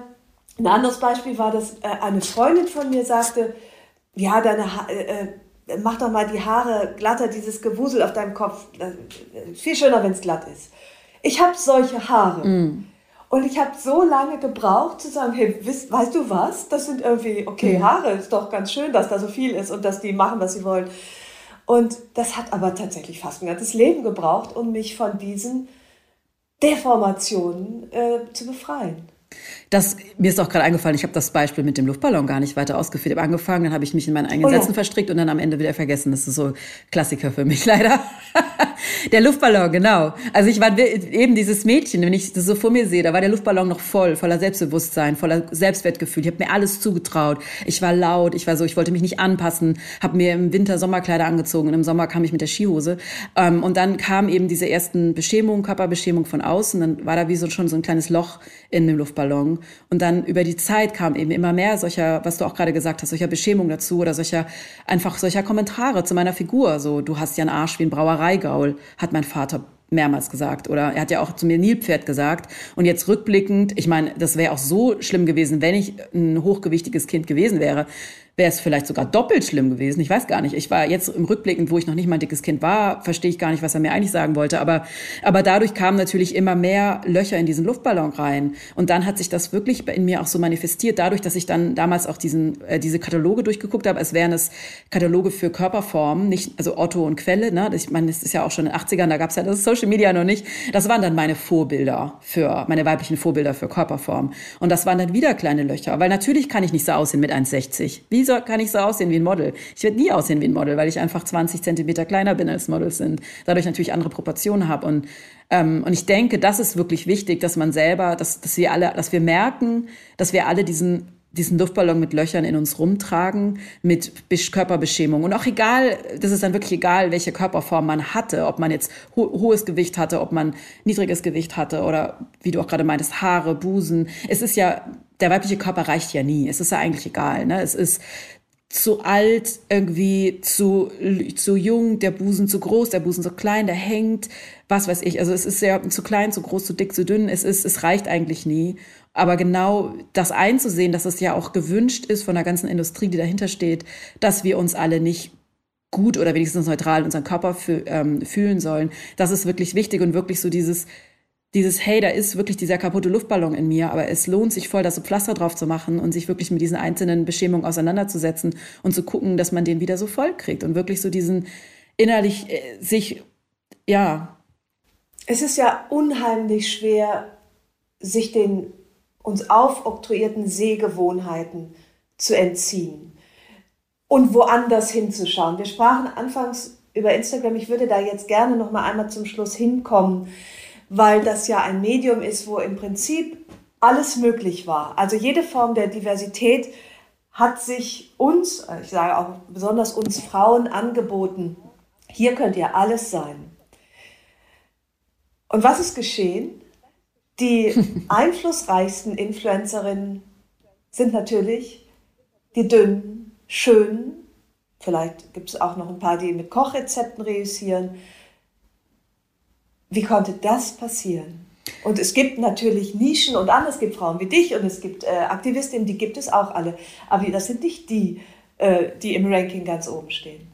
ein anderes Beispiel war, dass äh, eine Freundin von mir sagte, ja, deine ha äh, äh mach doch mal die Haare glatter, dieses Gewusel auf deinem Kopf. viel schöner, wenn es glatt ist. Ich habe solche Haare. Mm. Und ich habe so lange gebraucht zu sagen, hey, weißt, weißt du was? Das sind irgendwie, okay, mm. Haare, ist doch ganz schön, dass da so viel ist und dass die machen, was sie wollen. Und das hat aber tatsächlich fast ein ganzes Leben gebraucht, um mich von diesen Deformationen äh, zu befreien. Das, mir ist auch gerade eingefallen, ich habe das Beispiel mit dem Luftballon gar nicht weiter ausgeführt. Ich habe angefangen, dann habe ich mich in meinen eigenen oh ja. Sätzen verstrickt und dann am Ende wieder vergessen. Das ist so Klassiker für mich leider. der Luftballon, genau. Also ich war eben dieses Mädchen, wenn ich das so vor mir sehe, da war der Luftballon noch voll, voller Selbstbewusstsein, voller Selbstwertgefühl. Ich habe mir alles zugetraut. Ich war laut, ich war so, ich wollte mich nicht anpassen, habe mir im Winter Sommerkleider angezogen und im Sommer kam ich mit der Skihose. Ähm, und dann kam eben diese ersten Beschämungen, Körperbeschämung von außen. Dann war da wie so schon so ein kleines Loch in dem Luftballon. Und dann über die Zeit kam eben immer mehr solcher, was du auch gerade gesagt hast, solcher Beschämung dazu oder solcher, einfach solcher Kommentare zu meiner Figur. So, du hast ja einen Arsch wie ein Brauereigaul, hat mein Vater mehrmals gesagt. Oder er hat ja auch zu mir Nilpferd gesagt. Und jetzt rückblickend, ich meine, das wäre auch so schlimm gewesen, wenn ich ein hochgewichtiges Kind gewesen wäre. Wäre es vielleicht sogar doppelt schlimm gewesen. Ich weiß gar nicht. Ich war jetzt im Rückblickend, wo ich noch nicht mal ein dickes Kind war, verstehe ich gar nicht, was er mir eigentlich sagen wollte. Aber, aber dadurch kamen natürlich immer mehr Löcher in diesen Luftballon rein. Und dann hat sich das wirklich in mir auch so manifestiert, dadurch, dass ich dann damals auch diesen, äh, diese Kataloge durchgeguckt habe, als wären es Kataloge für Körperformen, nicht, also Otto und Quelle, ne? Ich meine, das ist ja auch schon in den 80ern, da gab es ja das Social Media noch nicht. Das waren dann meine Vorbilder für, meine weiblichen Vorbilder für Körperform. Und das waren dann wieder kleine Löcher. Weil natürlich kann ich nicht so aussehen mit 1,60. Wie soll, kann ich so aussehen wie ein Model? Ich werde nie aussehen wie ein Model, weil ich einfach 20 Zentimeter kleiner bin als Models sind. Dadurch natürlich andere Proportionen habe. Und, ähm, und ich denke, das ist wirklich wichtig, dass man selber, dass, dass wir alle, dass wir merken, dass wir alle diesen diesen Luftballon mit Löchern in uns rumtragen, mit Körperbeschämung. Und auch egal, das ist dann wirklich egal, welche Körperform man hatte, ob man jetzt ho hohes Gewicht hatte, ob man niedriges Gewicht hatte oder wie du auch gerade meintest, Haare, Busen. Es ist ja, der weibliche Körper reicht ja nie. Es ist ja eigentlich egal. Ne? Es ist zu alt, irgendwie zu, zu jung, der Busen zu groß, der Busen zu klein, der hängt, was weiß ich. Also es ist ja zu klein, zu groß, zu dick, zu dünn. Es ist, es reicht eigentlich nie. Aber genau das einzusehen, dass es ja auch gewünscht ist von der ganzen Industrie, die dahinter steht, dass wir uns alle nicht gut oder wenigstens neutral unseren Körper fü ähm, fühlen sollen, das ist wirklich wichtig und wirklich so dieses, dieses, hey, da ist wirklich dieser kaputte Luftballon in mir, aber es lohnt sich voll, da so Pflaster drauf zu machen und sich wirklich mit diesen einzelnen Beschämungen auseinanderzusetzen und zu gucken, dass man den wieder so voll kriegt und wirklich so diesen innerlich äh, sich, ja. Es ist ja unheimlich schwer, sich den uns aufoktroyierten Sehgewohnheiten zu entziehen und woanders hinzuschauen. Wir sprachen anfangs über Instagram. Ich würde da jetzt gerne noch mal einmal zum Schluss hinkommen, weil das ja ein Medium ist, wo im Prinzip alles möglich war. Also jede Form der Diversität hat sich uns, ich sage auch besonders uns Frauen angeboten. Hier könnt ihr alles sein. Und was ist geschehen? Die einflussreichsten Influencerinnen sind natürlich die dünnen, schönen. Vielleicht gibt es auch noch ein paar, die mit Kochrezepten reüssieren. Wie konnte das passieren? Und es gibt natürlich Nischen und andere, es gibt Frauen wie dich und es gibt äh, Aktivistinnen, die gibt es auch alle. Aber das sind nicht die, äh, die im Ranking ganz oben stehen.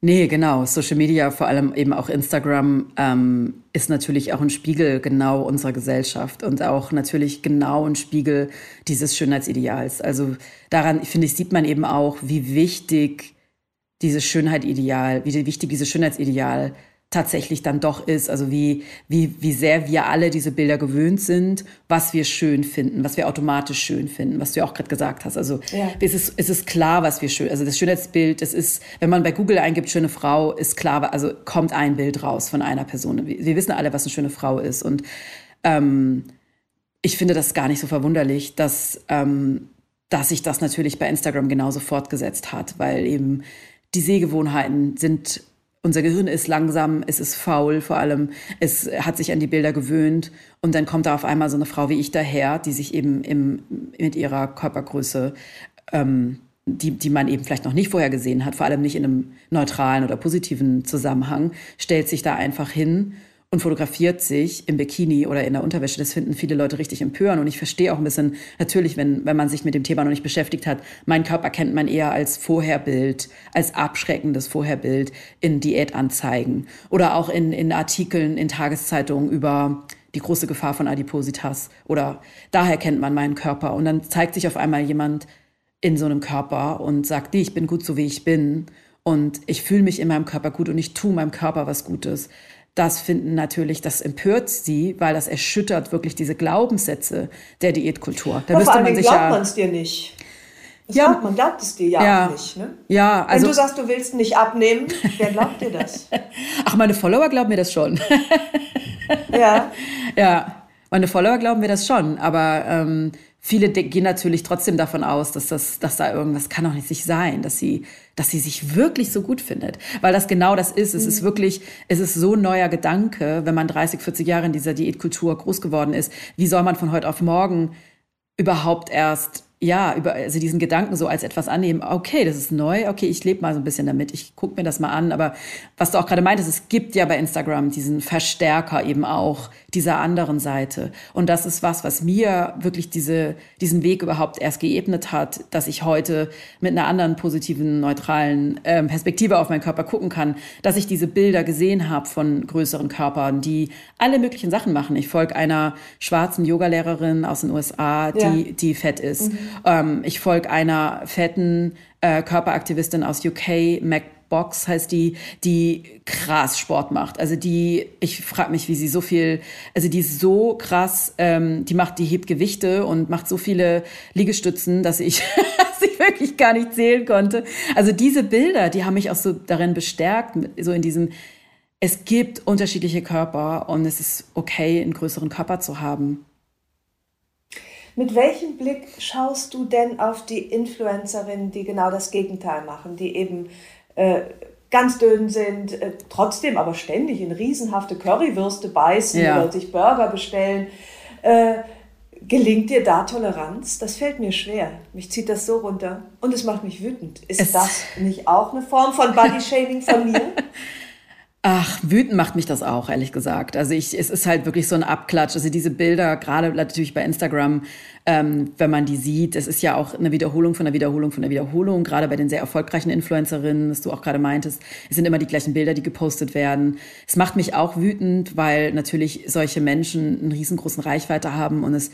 Nee, genau. Social Media, vor allem eben auch Instagram, ähm, ist natürlich auch ein Spiegel genau unserer Gesellschaft und auch natürlich genau ein Spiegel dieses Schönheitsideals. Also daran, finde ich, sieht man eben auch, wie wichtig dieses Schönheitideal, wie wichtig dieses Schönheitsideal tatsächlich dann doch ist, also wie, wie, wie sehr wir alle diese Bilder gewöhnt sind, was wir schön finden, was wir automatisch schön finden, was du ja auch gerade gesagt hast. Also ja. es, ist, es ist klar, was wir schön, also das Schönheitsbild, das ist, wenn man bei Google eingibt, schöne Frau, ist klar, also kommt ein Bild raus von einer Person. Wir, wir wissen alle, was eine schöne Frau ist und ähm, ich finde das gar nicht so verwunderlich, dass, ähm, dass sich das natürlich bei Instagram genauso fortgesetzt hat, weil eben die Sehgewohnheiten sind unser Gehirn ist langsam, es ist faul vor allem, es hat sich an die Bilder gewöhnt und dann kommt da auf einmal so eine Frau wie ich daher, die sich eben im, mit ihrer Körpergröße, ähm, die, die man eben vielleicht noch nicht vorher gesehen hat, vor allem nicht in einem neutralen oder positiven Zusammenhang, stellt sich da einfach hin und fotografiert sich im Bikini oder in der Unterwäsche. Das finden viele Leute richtig empörend. Und ich verstehe auch ein bisschen, natürlich, wenn, wenn man sich mit dem Thema noch nicht beschäftigt hat, mein Körper kennt man eher als Vorherbild, als abschreckendes Vorherbild in Diätanzeigen oder auch in, in Artikeln in Tageszeitungen über die große Gefahr von Adipositas oder daher kennt man meinen Körper. Und dann zeigt sich auf einmal jemand in so einem Körper und sagt, ich bin gut so, wie ich bin. Und ich fühle mich in meinem Körper gut und ich tue meinem Körper was Gutes das finden natürlich, das empört sie, weil das erschüttert wirklich diese Glaubenssätze der Diätkultur. Da müsste man sich glaubt ja, man es dir nicht. Das ja, glaubt, man glaubt es dir ja, ja auch nicht. Ne? Ja, also, Wenn du sagst, du willst nicht abnehmen, wer glaubt dir das? Ach, meine Follower glauben mir das schon. ja. Ja, meine Follower glauben mir das schon, aber ähm, viele gehen natürlich trotzdem davon aus, dass das, dass da irgendwas kann doch nicht sich sein, dass sie, dass sie sich wirklich so gut findet, weil das genau das ist. Es mhm. ist wirklich, es ist so ein neuer Gedanke, wenn man 30, 40 Jahre in dieser Diätkultur groß geworden ist. Wie soll man von heute auf morgen überhaupt erst ja, über also diesen Gedanken so als etwas annehmen, okay, das ist neu, okay, ich lebe mal so ein bisschen damit, ich gucke mir das mal an. Aber was du auch gerade meintest, es gibt ja bei Instagram diesen Verstärker eben auch dieser anderen Seite. Und das ist was, was mir wirklich diese, diesen Weg überhaupt erst geebnet hat, dass ich heute mit einer anderen positiven, neutralen ähm, Perspektive auf meinen Körper gucken kann, dass ich diese Bilder gesehen habe von größeren Körpern, die alle möglichen Sachen machen. Ich folge einer schwarzen Yogalehrerin aus den USA, die, ja. die fett ist. Mhm. Ähm, ich folge einer fetten äh, Körperaktivistin aus UK, Mac Box heißt die, die krass Sport macht. Also die, ich frage mich, wie sie so viel, also die ist so krass, ähm, die macht, die hebt Gewichte und macht so viele Liegestützen, dass ich, dass ich wirklich gar nicht zählen konnte. Also diese Bilder, die haben mich auch so darin bestärkt, so in diesem, es gibt unterschiedliche Körper und es ist okay, einen größeren Körper zu haben. Mit welchem Blick schaust du denn auf die Influencerinnen, die genau das Gegenteil machen, die eben äh, ganz dünn sind, äh, trotzdem aber ständig in riesenhafte Currywürste beißen ja. oder sich Burger bestellen? Äh, gelingt dir da Toleranz? Das fällt mir schwer. Mich zieht das so runter und es macht mich wütend. Ist es das nicht auch eine Form von Body-Shaming von mir? Ach, wütend macht mich das auch, ehrlich gesagt. Also ich, es ist halt wirklich so ein Abklatsch. Also diese Bilder, gerade natürlich bei Instagram, ähm, wenn man die sieht, es ist ja auch eine Wiederholung von einer Wiederholung von einer Wiederholung. Gerade bei den sehr erfolgreichen Influencerinnen, was du auch gerade meintest, es sind immer die gleichen Bilder, die gepostet werden. Es macht mich auch wütend, weil natürlich solche Menschen einen riesengroßen Reichweite haben und es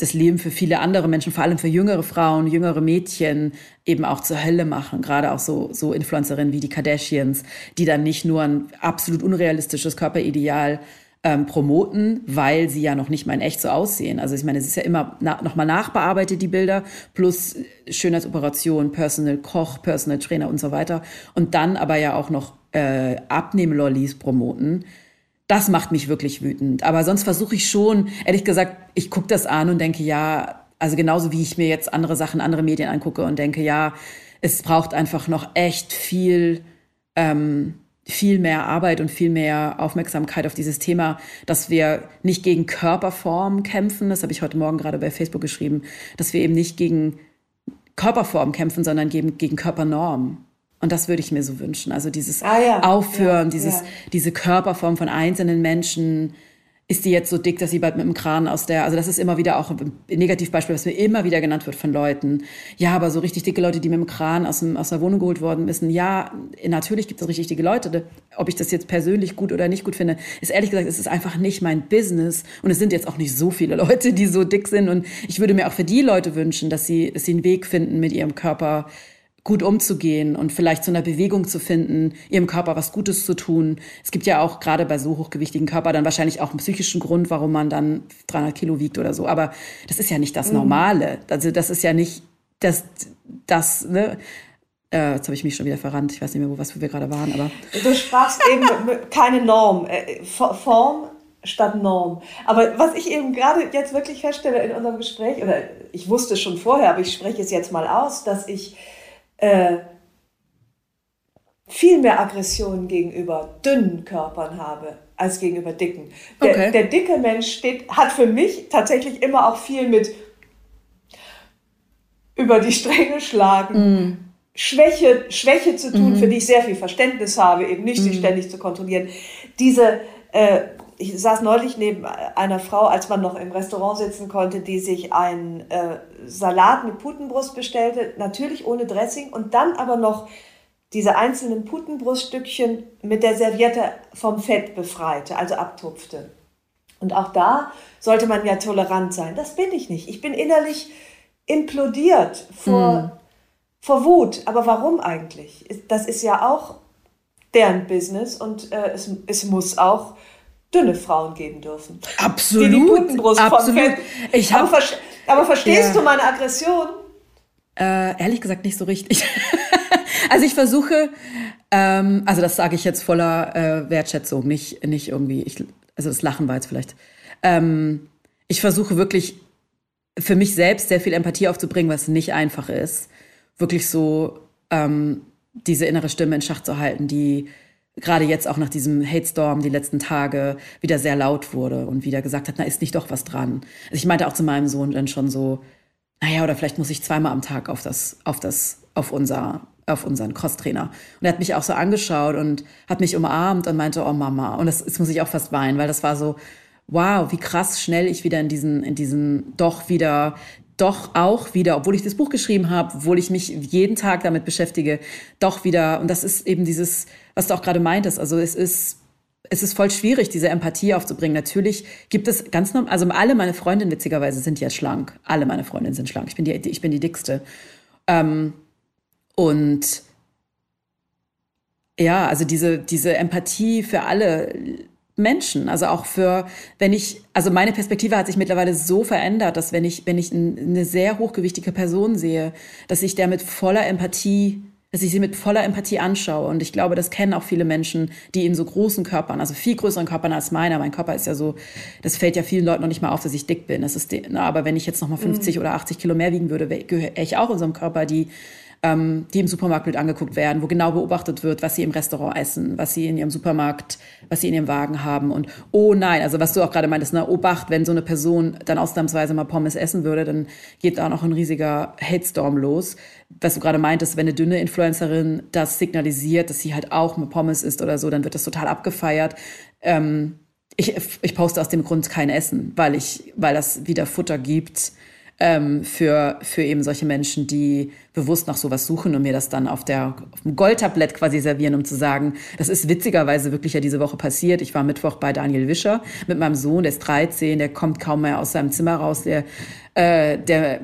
das Leben für viele andere Menschen, vor allem für jüngere Frauen, jüngere Mädchen eben auch zur Hölle machen. Gerade auch so, so Influencerinnen wie die Kardashians, die dann nicht nur ein absolut unrealistisches Körperideal ähm, promoten, weil sie ja noch nicht mal in echt so aussehen. Also ich meine, es ist ja immer na, nochmal nachbearbeitet, die Bilder, plus Schönheitsoperation, Personal Koch, Personal Trainer und so weiter. Und dann aber ja auch noch äh, Abnehmlollis promoten das macht mich wirklich wütend. Aber sonst versuche ich schon, ehrlich gesagt, ich gucke das an und denke, ja, also genauso wie ich mir jetzt andere Sachen, andere Medien angucke und denke, ja, es braucht einfach noch echt viel, ähm, viel mehr Arbeit und viel mehr Aufmerksamkeit auf dieses Thema, dass wir nicht gegen Körperform kämpfen, das habe ich heute Morgen gerade bei Facebook geschrieben, dass wir eben nicht gegen Körperform kämpfen, sondern gegen, gegen Körpernorm. Und das würde ich mir so wünschen. Also dieses ah, ja. Aufhören, ja, dieses, ja. diese Körperform von einzelnen Menschen. Ist die jetzt so dick, dass sie bald mit dem Kran aus der, also das ist immer wieder auch ein Negativbeispiel, was mir immer wieder genannt wird von Leuten. Ja, aber so richtig dicke Leute, die mit dem Kran aus, dem, aus der Wohnung geholt worden müssen. Ja, natürlich gibt es richtig dicke Leute. Ob ich das jetzt persönlich gut oder nicht gut finde, ist ehrlich gesagt, es ist einfach nicht mein Business. Und es sind jetzt auch nicht so viele Leute, die so dick sind. Und ich würde mir auch für die Leute wünschen, dass sie, dass sie einen Weg finden, mit ihrem Körper gut umzugehen und vielleicht zu einer Bewegung zu finden, ihrem Körper was Gutes zu tun. Es gibt ja auch gerade bei so hochgewichtigen Körper dann wahrscheinlich auch einen psychischen Grund, warum man dann 300 Kilo wiegt oder so. Aber das ist ja nicht das mhm. Normale. Also das ist ja nicht das, das, ne? Äh, jetzt habe ich mich schon wieder verrannt. Ich weiß nicht mehr, wo was wir gerade waren, aber. Du sprachst eben keine Norm. Äh, Form statt Norm. Aber was ich eben gerade jetzt wirklich feststelle in unserem Gespräch, oder ich wusste es schon vorher, aber ich spreche es jetzt mal aus, dass ich äh, viel mehr Aggression gegenüber dünnen Körpern habe als gegenüber dicken. Der, okay. der dicke Mensch steht, hat für mich tatsächlich immer auch viel mit über die Stränge schlagen. Mm. Schwäche, Schwäche zu tun, mm. für die ich sehr viel Verständnis habe, eben nicht mm. sich ständig zu kontrollieren. Diese äh, ich saß neulich neben einer Frau, als man noch im Restaurant sitzen konnte, die sich einen äh, Salat mit Putenbrust bestellte, natürlich ohne Dressing und dann aber noch diese einzelnen Putenbruststückchen mit der Serviette vom Fett befreite, also abtupfte. Und auch da sollte man ja tolerant sein. Das bin ich nicht. Ich bin innerlich implodiert vor, mm. vor Wut. Aber warum eigentlich? Das ist ja auch deren Business und äh, es, es muss auch dünne Frauen geben dürfen. Absolut. Die die Putenbrust absolut. Ich hab, aber, aber verstehst ja. du meine Aggression? Äh, ehrlich gesagt nicht so richtig. also ich versuche, ähm, also das sage ich jetzt voller äh, Wertschätzung, nicht, nicht irgendwie, ich, also das Lachen war jetzt vielleicht. Ähm, ich versuche wirklich für mich selbst sehr viel Empathie aufzubringen, was nicht einfach ist. Wirklich so ähm, diese innere Stimme in Schach zu halten, die gerade jetzt auch nach diesem Hate Storm die letzten Tage wieder sehr laut wurde und wieder gesagt hat, na ist nicht doch was dran. Also ich meinte auch zu meinem Sohn dann schon so, naja, oder vielleicht muss ich zweimal am Tag auf das, auf das, auf unser, auf unseren Crosstrainer. Und er hat mich auch so angeschaut und hat mich umarmt und meinte, oh Mama. Und das, das muss ich auch fast weinen, weil das war so, wow, wie krass schnell ich wieder in diesen, in diesen doch wieder doch auch wieder, obwohl ich das Buch geschrieben habe, obwohl ich mich jeden Tag damit beschäftige, doch wieder, und das ist eben dieses, was du auch gerade meintest, also es ist, es ist voll schwierig, diese Empathie aufzubringen. Natürlich gibt es ganz normal, also alle meine Freundinnen witzigerweise sind ja schlank. Alle meine Freundinnen sind schlank. Ich bin die, ich bin die dickste. Ähm, und ja, also diese, diese Empathie für alle Menschen. Also auch für, wenn ich, also meine Perspektive hat sich mittlerweile so verändert, dass wenn ich, wenn ich eine sehr hochgewichtige Person sehe, dass ich der mit voller Empathie, dass ich sie mit voller Empathie anschaue. Und ich glaube, das kennen auch viele Menschen, die in so großen Körpern, also viel größeren Körpern als meiner. Mein Körper ist ja so, das fällt ja vielen Leuten noch nicht mal auf, dass ich dick bin. Das ist, na, aber wenn ich jetzt noch mal 50 mhm. oder 80 Kilo mehr wiegen würde, gehöre ich auch in so einem Körper, die ähm, die im Supermarkt mit angeguckt werden, wo genau beobachtet wird, was sie im Restaurant essen, was sie in ihrem Supermarkt, was sie in ihrem Wagen haben. Und oh nein, also was du auch gerade meintest, ne, Obacht, wenn so eine Person dann ausnahmsweise mal Pommes essen würde, dann geht da noch ein riesiger Hate-Storm los. Was du gerade meintest, wenn eine dünne Influencerin das signalisiert, dass sie halt auch mit Pommes isst oder so, dann wird das total abgefeiert. Ähm, ich, ich poste aus dem Grund kein Essen, weil ich, weil das wieder Futter gibt ähm, für, für eben solche Menschen, die bewusst nach sowas suchen und mir das dann auf, der, auf dem Goldtablett quasi servieren, um zu sagen, das ist witzigerweise wirklich ja diese Woche passiert. Ich war Mittwoch bei Daniel Wischer mit meinem Sohn, der ist 13, der kommt kaum mehr aus seinem Zimmer raus, der äh, der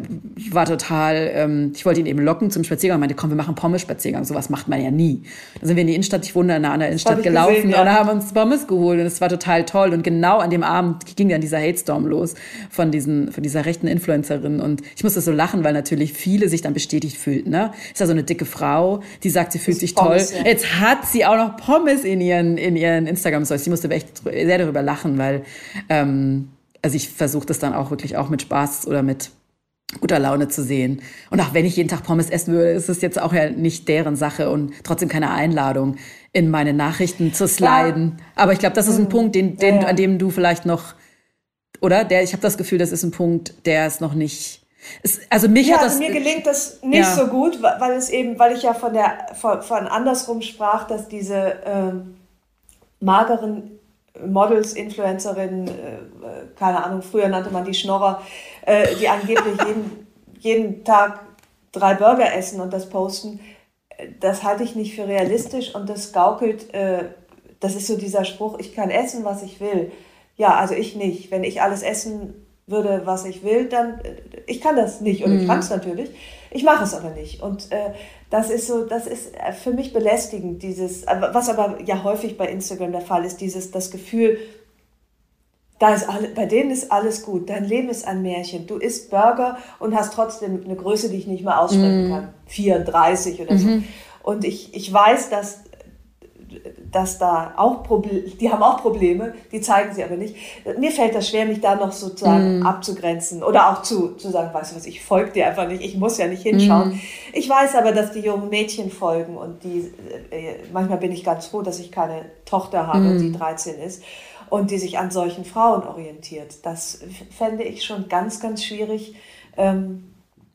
war total, ähm, ich wollte ihn eben locken zum Spaziergang, meinte, komm, wir machen Pommes-Spaziergang. Sowas macht man ja nie. Da sind wir in die Innenstadt, ich wohne in einer Innenstadt gelaufen gesehen, ja. und haben uns Pommes geholt und es war total toll. Und genau an dem Abend ging dann dieser Hate-Storm los von, diesen, von dieser rechten Influencerin. Und ich musste so lachen, weil natürlich viele sich dann bestätigt fühlten. Ne? Ist ja so eine dicke Frau, die sagt, sie fühlt sich Pommes, toll. Ja. Jetzt hat sie auch noch Pommes in ihren, in ihren Instagram-Stories. Sie musste echt sehr darüber lachen, weil ähm, also ich versuche das dann auch wirklich auch mit Spaß oder mit guter Laune zu sehen. Und auch wenn ich jeden Tag Pommes essen würde, ist es jetzt auch ja nicht deren Sache und trotzdem keine Einladung, in meine Nachrichten zu sliden. Ja. Aber ich glaube, das ist ein mhm. Punkt, den, den, ja, ja. an dem du vielleicht noch, oder? Der, ich habe das Gefühl, das ist ein Punkt, der ist noch nicht. Es, also mich ja, hat das, also mir gelingt das nicht so gut, weil es eben, weil ich ja von der von, von andersrum sprach, dass diese äh, mageren Models, Influencerinnen, äh, keine Ahnung, früher nannte man die Schnorrer, äh, die angeblich jeden, jeden Tag drei Burger essen und das posten, das halte ich nicht für realistisch und das gaukelt, äh, das ist so dieser Spruch, ich kann essen, was ich will. Ja, also ich nicht. Wenn ich alles essen würde, was ich will, dann, ich kann das nicht und mhm. ich kann es natürlich, ich mache es aber nicht. Und äh, das ist so, das ist äh, für mich belästigend, dieses, was aber ja häufig bei Instagram der Fall ist, dieses, das Gefühl, da ist alle, bei denen ist alles gut, dein Leben ist ein Märchen. Du isst Burger und hast trotzdem eine Größe, die ich nicht mehr aussprechen mm. kann. 34 oder so. Mhm. Und ich, ich weiß, dass dass da auch Probleme, die haben auch Probleme, die zeigen sie aber nicht. Mir fällt das schwer, mich da noch sozusagen mm. abzugrenzen oder auch zu, zu sagen, weißt du was, ich folge dir einfach nicht, ich muss ja nicht hinschauen. Mm. Ich weiß aber, dass die jungen Mädchen folgen und die, äh, manchmal bin ich ganz froh, dass ich keine Tochter habe, mm. die 13 ist und die sich an solchen Frauen orientiert. Das fände ich schon ganz, ganz schwierig. Ähm,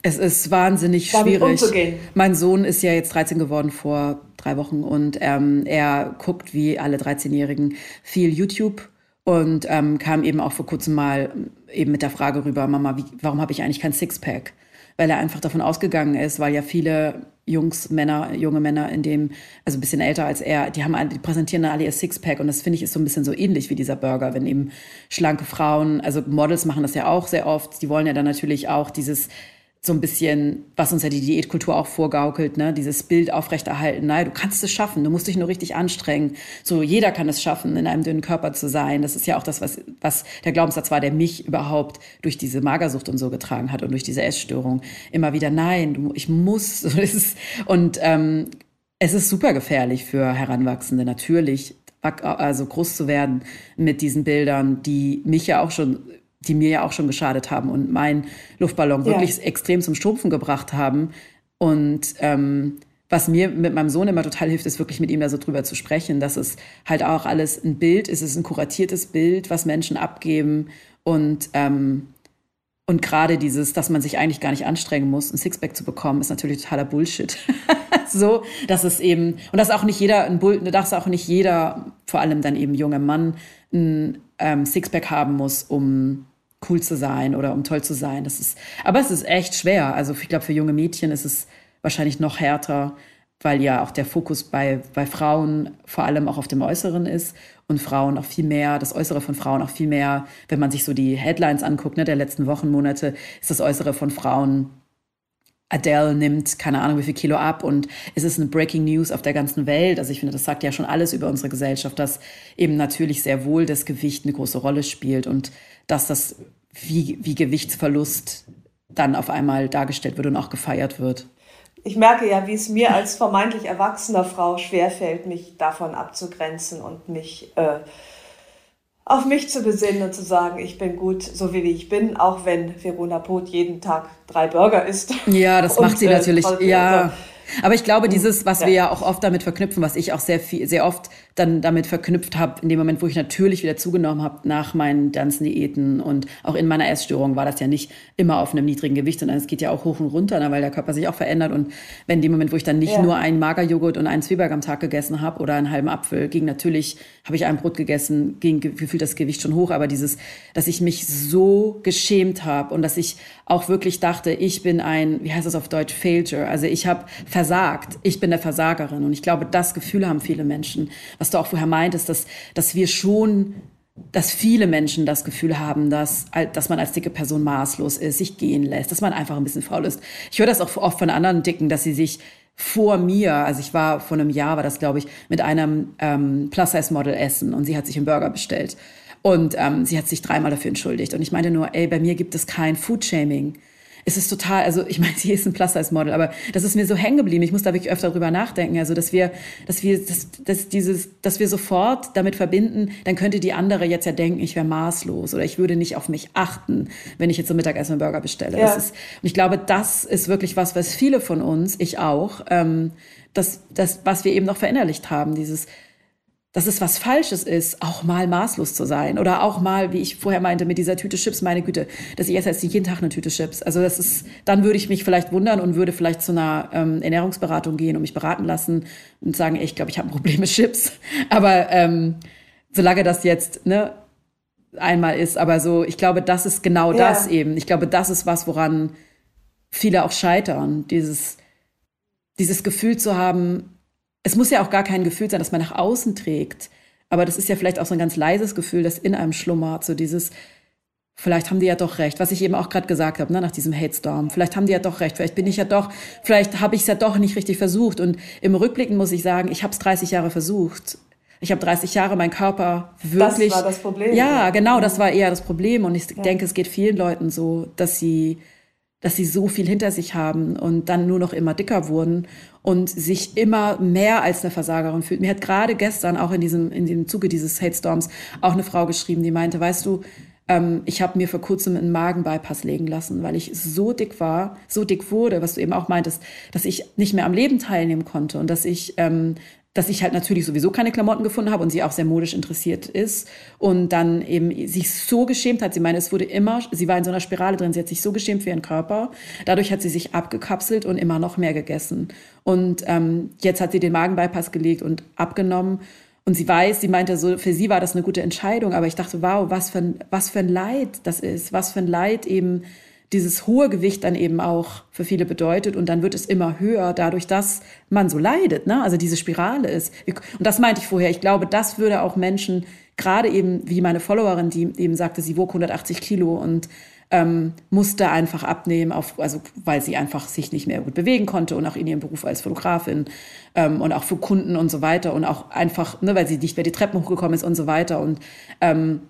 es ist wahnsinnig schwierig. Umzugehen. Mein Sohn ist ja jetzt 13 geworden vor drei Wochen und ähm, er guckt wie alle 13-Jährigen viel YouTube und ähm, kam eben auch vor kurzem mal eben mit der Frage rüber, Mama, wie, warum habe ich eigentlich kein Sixpack? Weil er einfach davon ausgegangen ist, weil ja viele Jungs, Männer, junge Männer in dem, also ein bisschen älter als er, die haben die präsentieren alle ihr Sixpack und das finde ich ist so ein bisschen so ähnlich wie dieser Burger, wenn eben schlanke Frauen, also Models machen das ja auch sehr oft, die wollen ja dann natürlich auch dieses so ein bisschen, was uns ja die Diätkultur auch vorgaukelt, ne? dieses Bild aufrechterhalten. Nein, du kannst es schaffen, du musst dich nur richtig anstrengen. So, jeder kann es schaffen, in einem dünnen Körper zu sein. Das ist ja auch das, was, was der Glaubenssatz war, der mich überhaupt durch diese Magersucht und so getragen hat und durch diese Essstörung. Immer wieder, nein, du, ich muss. und ähm, es ist super gefährlich für Heranwachsende, natürlich, also groß zu werden mit diesen Bildern, die mich ja auch schon die mir ja auch schon geschadet haben und meinen Luftballon ja. wirklich extrem zum Schrumpfen gebracht haben. Und ähm, was mir mit meinem Sohn immer total hilft, ist wirklich mit ihm da so drüber zu sprechen, dass es halt auch alles ein Bild ist, es ist ein kuratiertes Bild, was Menschen abgeben und ähm, Und gerade dieses, dass man sich eigentlich gar nicht anstrengen muss, ein Sixpack zu bekommen, ist natürlich totaler Bullshit. so, dass es eben, und dass auch nicht jeder, ein Bull, dass auch nicht jeder, vor allem dann eben junger Mann, ein ähm, Sixpack haben muss, um cool zu sein oder um toll zu sein. Das ist, aber es ist echt schwer. Also ich glaube, für junge Mädchen ist es wahrscheinlich noch härter, weil ja auch der Fokus bei, bei Frauen vor allem auch auf dem Äußeren ist und Frauen auch viel mehr, das Äußere von Frauen auch viel mehr, wenn man sich so die Headlines anguckt, ne, der letzten Wochen, Monate, ist das Äußere von Frauen Adele nimmt keine Ahnung wie viel Kilo ab und es ist eine Breaking News auf der ganzen Welt. Also ich finde, das sagt ja schon alles über unsere Gesellschaft, dass eben natürlich sehr wohl das Gewicht eine große Rolle spielt und dass das wie, wie Gewichtsverlust dann auf einmal dargestellt wird und auch gefeiert wird ich merke ja, wie es mir als vermeintlich erwachsener Frau schwerfällt, mich davon abzugrenzen und mich äh, auf mich zu besinnen und zu sagen, ich bin gut, so wie ich bin, auch wenn Verona Poth jeden Tag drei Burger isst. Ja, das macht sie äh, natürlich. ja. Aber ich glaube, dieses, was ja. wir ja auch oft damit verknüpfen, was ich auch sehr viel, sehr oft dann damit verknüpft habe, in dem Moment, wo ich natürlich wieder zugenommen habe nach meinen ganzen Diäten. Und auch in meiner Essstörung war das ja nicht immer auf einem niedrigen Gewicht, sondern es geht ja auch hoch und runter, ne, weil der Körper sich auch verändert. Und wenn in dem Moment, wo ich dann nicht ja. nur einen Magerjoghurt und einen Zwieback am Tag gegessen habe oder einen halben Apfel, ging natürlich, habe ich ein Brot gegessen, ging gefühlt das Gewicht schon hoch, aber dieses, dass ich mich so geschämt habe und dass ich auch wirklich dachte, ich bin ein, wie heißt das auf Deutsch, Failure, also ich habe versagt, ich bin der Versagerin. Und ich glaube, das Gefühl haben viele Menschen, was du auch vorher meintest, dass, dass wir schon dass viele Menschen das Gefühl haben, dass, dass man als dicke Person maßlos ist, sich gehen lässt, dass man einfach ein bisschen faul ist. Ich höre das auch oft von anderen Dicken, dass sie sich vor mir, also ich war vor einem Jahr, war das glaube ich, mit einem ähm, Plus-Size-Model essen und sie hat sich einen Burger bestellt. Und ähm, sie hat sich dreimal dafür entschuldigt. Und ich meinte nur, ey, bei mir gibt es kein Food-Shaming es ist total, also ich meine, sie ist ein Plus-Size-Model, aber das ist mir so hängen geblieben. Ich muss da wirklich öfter drüber nachdenken. Also, dass wir, dass wir, dass, dass dieses, dass wir sofort damit verbinden, dann könnte die andere jetzt ja denken, ich wäre maßlos oder ich würde nicht auf mich achten, wenn ich jetzt zum Mittagessen einen Burger bestelle. Ja. Das ist, und ich glaube, das ist wirklich was, was viele von uns, ich auch, ähm, das, das, was wir eben noch verinnerlicht haben, dieses, dass es was Falsches ist, auch mal maßlos zu sein. Oder auch mal, wie ich vorher meinte, mit dieser Tüte Chips, meine Güte, dass ich esse jetzt jeden Tag eine Tüte Chips. Also das ist, dann würde ich mich vielleicht wundern und würde vielleicht zu einer ähm, Ernährungsberatung gehen und mich beraten lassen und sagen, ey, ich glaube, ich habe ein Problem mit Chips. Aber ähm, solange das jetzt ne, einmal ist, aber so, ich glaube, das ist genau ja. das eben. Ich glaube, das ist was, woran viele auch scheitern. Dieses, dieses Gefühl zu haben, es muss ja auch gar kein Gefühl sein, das man nach außen trägt. Aber das ist ja vielleicht auch so ein ganz leises Gefühl, das in einem schlummert. So dieses, vielleicht haben die ja doch recht, was ich eben auch gerade gesagt habe, ne, nach diesem Hate Storm. Vielleicht haben die ja doch recht, vielleicht bin ich ja doch, vielleicht habe ich es ja doch nicht richtig versucht. Und im Rückblicken muss ich sagen, ich habe es 30 Jahre versucht. Ich habe 30 Jahre meinen Körper wirklich. Das war das Problem. Ja, genau, das war eher das Problem. Und ich ja. denke, es geht vielen Leuten so, dass sie dass sie so viel hinter sich haben und dann nur noch immer dicker wurden und sich immer mehr als eine Versagerin fühlt. Mir hat gerade gestern auch in diesem, in dem Zuge dieses Hate Storms auch eine Frau geschrieben, die meinte, weißt du, ähm, ich habe mir vor kurzem einen Magenbypass legen lassen, weil ich so dick war, so dick wurde, was du eben auch meintest, dass ich nicht mehr am Leben teilnehmen konnte und dass ich ähm, dass ich halt natürlich sowieso keine Klamotten gefunden habe und sie auch sehr modisch interessiert ist und dann eben sich so geschämt hat. Sie meinte, es wurde immer, sie war in so einer Spirale drin, sie hat sich so geschämt für ihren Körper. Dadurch hat sie sich abgekapselt und immer noch mehr gegessen. Und ähm, jetzt hat sie den Magenbypass gelegt und abgenommen. Und sie weiß, sie meinte so, für sie war das eine gute Entscheidung, aber ich dachte, wow, was für ein, was für ein Leid das ist, was für ein Leid eben dieses hohe Gewicht dann eben auch für viele bedeutet und dann wird es immer höher dadurch, dass man so leidet, ne? Also diese Spirale ist. Und das meinte ich vorher. Ich glaube, das würde auch Menschen, gerade eben wie meine Followerin, die eben sagte, sie wog 180 Kilo und ähm, musste einfach abnehmen, auf, also weil sie einfach sich nicht mehr gut bewegen konnte und auch in ihrem Beruf als Fotografin ähm, und auch für Kunden und so weiter und auch einfach, ne, weil sie nicht mehr die Treppen hochgekommen ist und so weiter und ähm,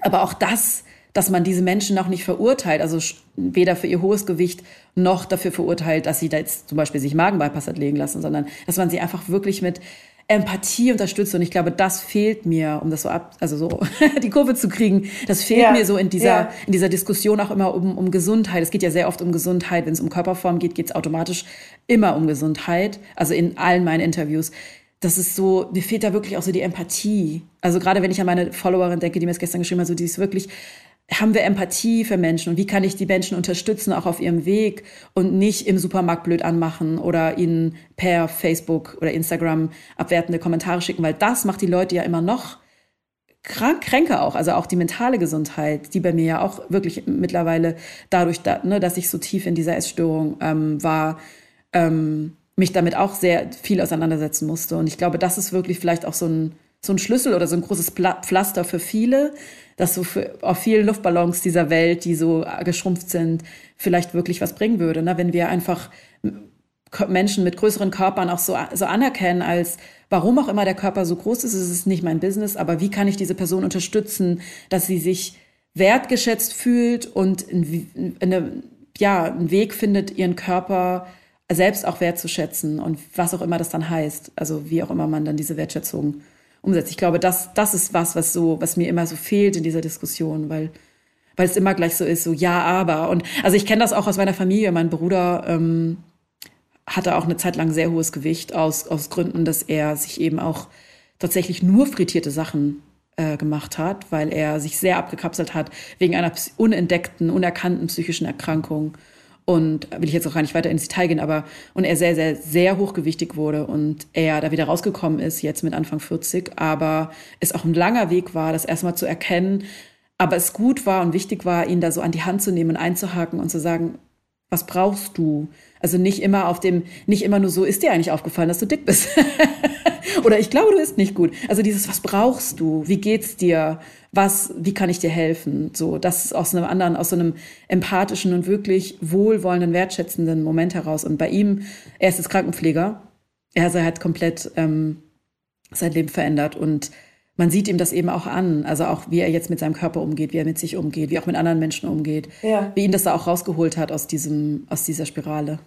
aber auch das dass man diese Menschen noch nicht verurteilt, also weder für ihr hohes Gewicht noch dafür verurteilt, dass sie da jetzt zum Beispiel sich Magenbypass hat legen lassen, sondern dass man sie einfach wirklich mit Empathie unterstützt. Und ich glaube, das fehlt mir, um das so ab, also so die Kurve zu kriegen. Das fehlt ja, mir so in dieser, ja. in dieser Diskussion auch immer um, um Gesundheit. Es geht ja sehr oft um Gesundheit. Wenn es um Körperform geht, geht es automatisch immer um Gesundheit. Also in allen meinen Interviews. Das ist so, mir fehlt da wirklich auch so die Empathie. Also gerade wenn ich an meine Followerin denke, die mir das gestern geschrieben hat, so die ist wirklich haben wir Empathie für Menschen und wie kann ich die Menschen unterstützen, auch auf ihrem Weg und nicht im Supermarkt blöd anmachen oder ihnen per Facebook oder Instagram abwertende Kommentare schicken, weil das macht die Leute ja immer noch krank, kränker auch, also auch die mentale Gesundheit, die bei mir ja auch wirklich mittlerweile dadurch, da, ne, dass ich so tief in dieser Essstörung ähm, war, ähm, mich damit auch sehr viel auseinandersetzen musste. Und ich glaube, das ist wirklich vielleicht auch so ein, so ein Schlüssel oder so ein großes Pflaster für viele, dass so für auf vielen Luftballons dieser Welt, die so geschrumpft sind, vielleicht wirklich was bringen würde. Ne? Wenn wir einfach Menschen mit größeren Körpern auch so, so anerkennen als, warum auch immer der Körper so groß ist, ist es nicht mein Business, aber wie kann ich diese Person unterstützen, dass sie sich wertgeschätzt fühlt und eine, ja, einen Weg findet, ihren Körper selbst auch wertzuschätzen und was auch immer das dann heißt. Also wie auch immer man dann diese Wertschätzung umsetzt. Ich glaube, das, das ist was, was so, was mir immer so fehlt in dieser Diskussion, weil, weil es immer gleich so ist, so ja, aber. Und also ich kenne das auch aus meiner Familie. Mein Bruder ähm, hatte auch eine Zeit lang sehr hohes Gewicht aus, aus Gründen, dass er sich eben auch tatsächlich nur frittierte Sachen äh, gemacht hat, weil er sich sehr abgekapselt hat wegen einer unentdeckten, unerkannten psychischen Erkrankung und will ich jetzt auch gar nicht weiter ins Detail gehen, aber und er sehr, sehr, sehr hochgewichtig wurde und er da wieder rausgekommen ist, jetzt mit Anfang 40, aber es auch ein langer Weg war, das erstmal zu erkennen, aber es gut war und wichtig war, ihn da so an die Hand zu nehmen und einzuhaken und zu sagen, was brauchst du? Also nicht immer auf dem, nicht immer nur so, ist dir eigentlich aufgefallen, dass du dick bist? Oder ich glaube, du isst nicht gut. Also dieses, was brauchst du? Wie geht's dir? Was, wie kann ich dir helfen? So, das ist aus einem anderen, aus so einem empathischen und wirklich wohlwollenden, wertschätzenden Moment heraus. Und bei ihm, er ist jetzt Krankenpfleger. Also er hat komplett ähm, sein Leben verändert und man sieht ihm das eben auch an, also auch wie er jetzt mit seinem Körper umgeht, wie er mit sich umgeht, wie auch mit anderen Menschen umgeht, ja. wie ihn das da auch rausgeholt hat aus diesem, aus dieser Spirale.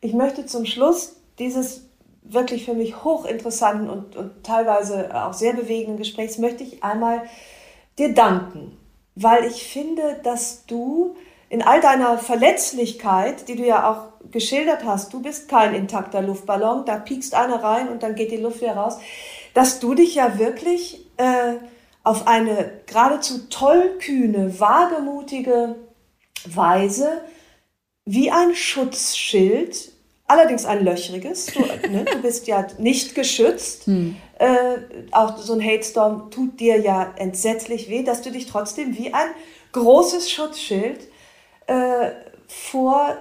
Ich möchte zum Schluss dieses wirklich für mich hochinteressanten und, und teilweise auch sehr bewegenden Gesprächs möchte ich einmal dir danken, weil ich finde, dass du in all deiner Verletzlichkeit, die du ja auch geschildert hast, du bist kein intakter Luftballon, da piekst einer rein und dann geht die Luft wieder raus, dass du dich ja wirklich äh, auf eine geradezu tollkühne, wagemutige Weise wie ein Schutzschild allerdings ein löchriges. Du, ne, du bist ja nicht geschützt. Hm. Äh, auch so ein Hate-Storm tut dir ja entsetzlich weh, dass du dich trotzdem wie ein großes Schutzschild äh, vor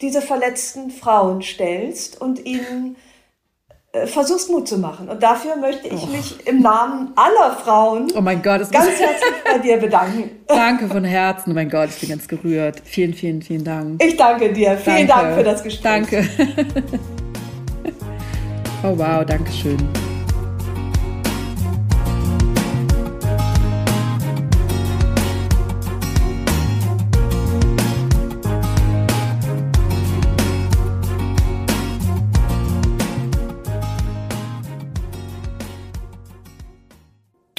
diese verletzten Frauen stellst und ihnen äh, versuchst Mut zu machen. Und dafür möchte ich oh. mich im Namen aller Frauen oh mein Gott, ganz herzlich bei dir bedanken. Danke von Herzen. Oh mein Gott, ich bin ganz gerührt. Vielen, vielen, vielen Dank. Ich danke dir. Vielen danke. Dank für das Gespräch. Danke. oh wow, danke schön.